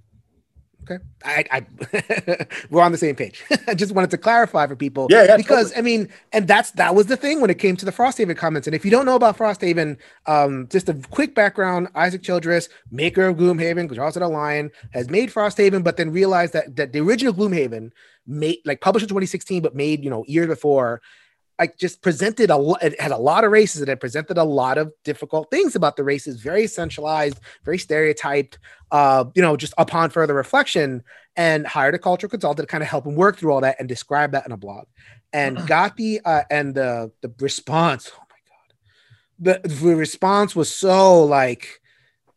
Speaker 2: Okay, I, I we're on the same page. I just wanted to clarify for people,
Speaker 3: yeah, yeah
Speaker 2: because totally. I mean, and that's that was the thing when it came to the Frosthaven comments. And if you don't know about Frosthaven, um, just a quick background: Isaac Childres, maker of Gloomhaven, Jaws of the Lion, has made Frosthaven, but then realized that that the original Gloomhaven made like published in 2016, but made you know years before like just presented a lot it had a lot of races and it presented a lot of difficult things about the races very centralized very stereotyped uh you know just upon further reflection. And hired a cultural consultant to kind of help him work through all that and describe that in a blog. And got the uh and the the response oh my god. The, the response was so like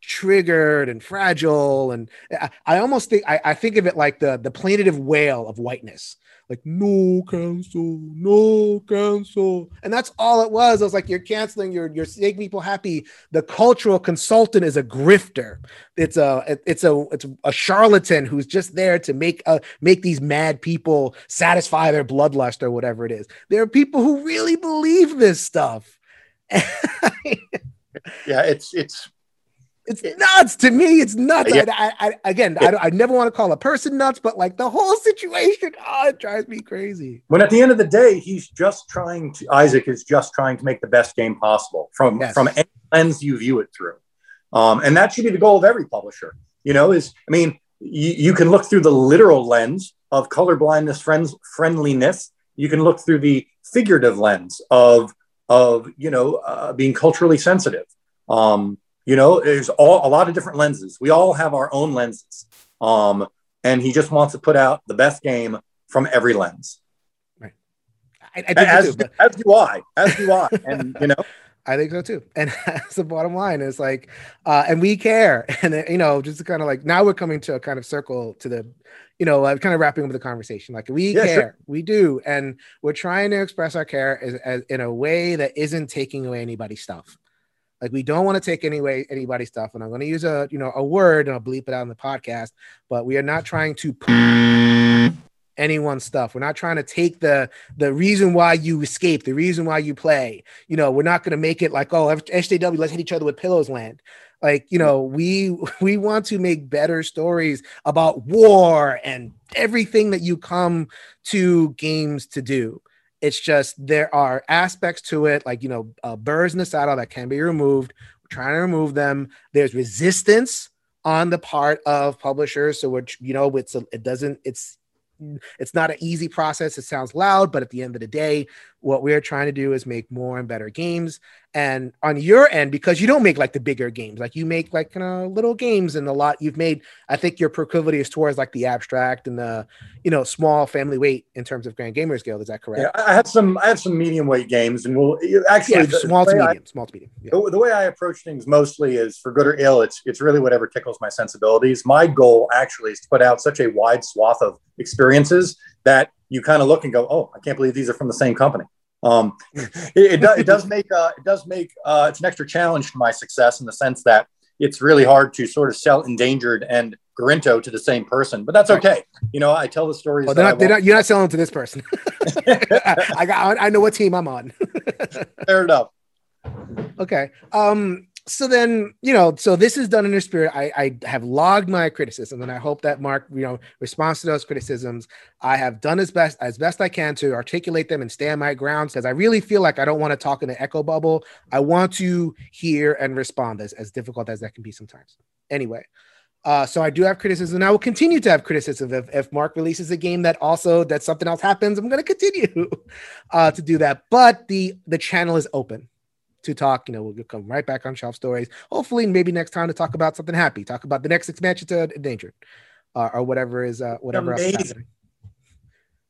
Speaker 2: triggered and fragile and I, I almost think I, I think of it like the the plaintive wail of whiteness like no cancel, no cancel, and that's all it was. I was like, you're canceling, you're you're making people happy. The cultural consultant is a grifter. It's a it's a it's a charlatan who's just there to make uh make these mad people satisfy their bloodlust or whatever it is. There are people who really believe this stuff.
Speaker 3: yeah, it's it's
Speaker 2: it's nuts to me. It's nuts. Yeah. I, I, I, again, yeah. I, I never want to call a person nuts, but like the whole situation, oh, it drives me crazy.
Speaker 3: When at the end of the day, he's just trying to. Isaac is just trying to make the best game possible from yes. from any lens you view it through, um, and that should be the goal of every publisher. You know, is I mean, you, you can look through the literal lens of colorblindness, friends, friendliness. You can look through the figurative lens of of you know uh, being culturally sensitive. Um, you know, there's all a lot of different lenses. We all have our own lenses. Um, and he just wants to put out the best game from every lens.
Speaker 2: Right.
Speaker 3: I, I as, too, as do I. As do I. And you know.
Speaker 2: I think so too. And that's the bottom line is like, uh, and we care. And, you know, just kind of like now we're coming to a kind of circle to the, you know, uh, kind of wrapping up the conversation. Like we yeah, care, sure. we do. And we're trying to express our care as, as, in a way that isn't taking away anybody's stuff. Like we don't want to take anyway anybody's stuff, and I'm going to use a you know a word and I'll bleep it out in the podcast. But we are not trying to anyone's stuff. We're not trying to take the the reason why you escape, the reason why you play. You know, we're not going to make it like oh SJW, let's hit each other with pillows land. Like you know, we we want to make better stories about war and everything that you come to games to do. It's just there are aspects to it, like you know, uh, burrs in the saddle that can be removed. We're trying to remove them. There's resistance on the part of publishers. So we're, you know, it's a, it doesn't, it's it's not an easy process. It sounds loud, but at the end of the day, what we're trying to do is make more and better games. And on your end, because you don't make like the bigger games, like you make like you know, little games and a lot you've made, I think your proclivity is towards like the abstract and the, you know, small family weight in terms of Grand Gamers Guild. Is that correct?
Speaker 3: Yeah, I have some, I have some medium weight games and we'll actually
Speaker 2: yeah, the, small to medium, I, small to medium.
Speaker 3: Yeah. The, the, way I approach things mostly is for good or ill. It's, it's really whatever tickles my sensibilities. My goal actually is to put out such a wide swath of experiences that you kind of look and go, oh, I can't believe these are from the same company. Um, it, it, does, it does make uh, it does make uh, it's an extra challenge to my success in the sense that it's really hard to sort of sell endangered and Gorinto to the same person, but that's okay. You know, I tell the stories.
Speaker 2: Oh, they're not, not, you're not selling to this person. I got. I know what team I'm on.
Speaker 3: Fair enough.
Speaker 2: Okay. Um, so then you know so this is done in a spirit. I, I have logged my criticism and i hope that mark you know responds to those criticisms. I have done as best as best i can to articulate them and stand my ground because i really feel like i don't want to talk in an echo bubble. I want to hear and respond as, as difficult as that can be sometimes. Anyway uh, so I do have criticism, and I will continue to have criticism. If, if Mark releases a game that also that something else happens. I'm going to continue uh, to do that, but the the channel is open to talk. You know, we'll come right back on shelf stories. Hopefully, maybe next time to talk about something happy. Talk about the next expansion to Endangered, uh, or whatever is uh, whatever amazing. else. Happening.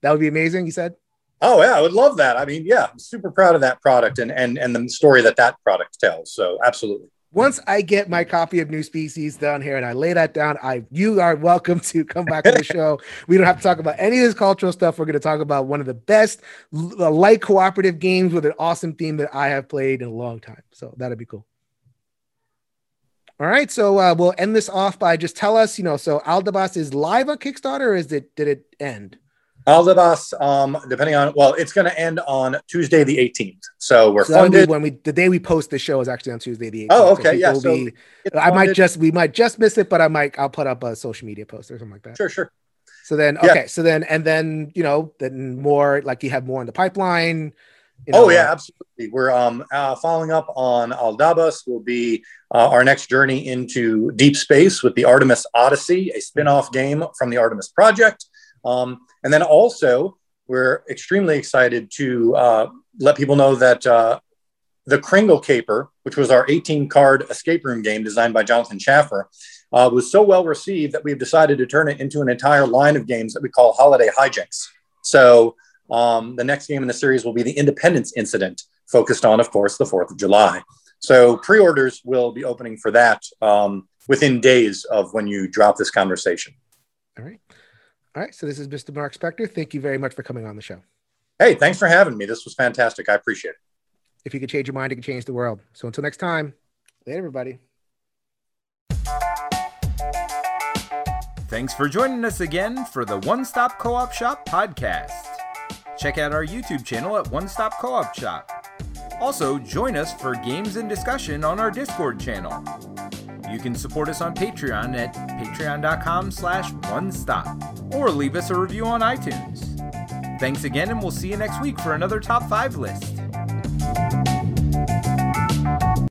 Speaker 2: That would be amazing. You said.
Speaker 3: Oh yeah, I would love that. I mean, yeah, I'm super proud of that product and and and the story that that product tells. So absolutely
Speaker 2: once I get my copy of New Species down here and I lay that down, I you are welcome to come back to the show. we don't have to talk about any of this cultural stuff. We're going to talk about one of the best light cooperative games with an awesome theme that I have played in a long time. So that'd be cool. All right, so uh, we'll end this off by just tell us, you know, so Aldabas is live on Kickstarter, or is it did it end?
Speaker 3: Aldabas, um, depending on well, it's going to end on Tuesday the 18th. So we're so funded
Speaker 2: when we the day we post the show is actually on Tuesday the 18th.
Speaker 3: Oh, okay, so yeah. So
Speaker 2: be, I might just we might just miss it, but I might I'll put up a social media post or something like that.
Speaker 3: Sure, sure.
Speaker 2: So then, okay, yeah. so then and then you know then more like you have more in the pipeline.
Speaker 3: You know, oh yeah, absolutely. We're um uh, following up on Aldabas will be uh, our next journey into deep space with the Artemis Odyssey, a spin-off game from the Artemis Project. Um, and then also, we're extremely excited to uh, let people know that uh, the Kringle Caper, which was our 18 card escape room game designed by Jonathan Schaffer, uh, was so well received that we've decided to turn it into an entire line of games that we call Holiday Hijinks. So um, the next game in the series will be the Independence Incident, focused on, of course, the 4th of July. So pre orders will be opening for that um, within days of when you drop this conversation.
Speaker 2: All right. All right. So this is Mr. Mark Spector. Thank you very much for coming on the show.
Speaker 3: Hey, thanks for having me. This was fantastic. I appreciate it.
Speaker 2: If you could change your mind, it could change the world. So until next time, later, everybody.
Speaker 1: Thanks for joining us again for the One Stop Co op Shop podcast. Check out our YouTube channel at One Stop Co op Shop. Also, join us for games and discussion on our Discord channel. You can support us on Patreon at patreon.com slash one stop or leave us a review on iTunes. Thanks again, and we'll see you next week for another top five list.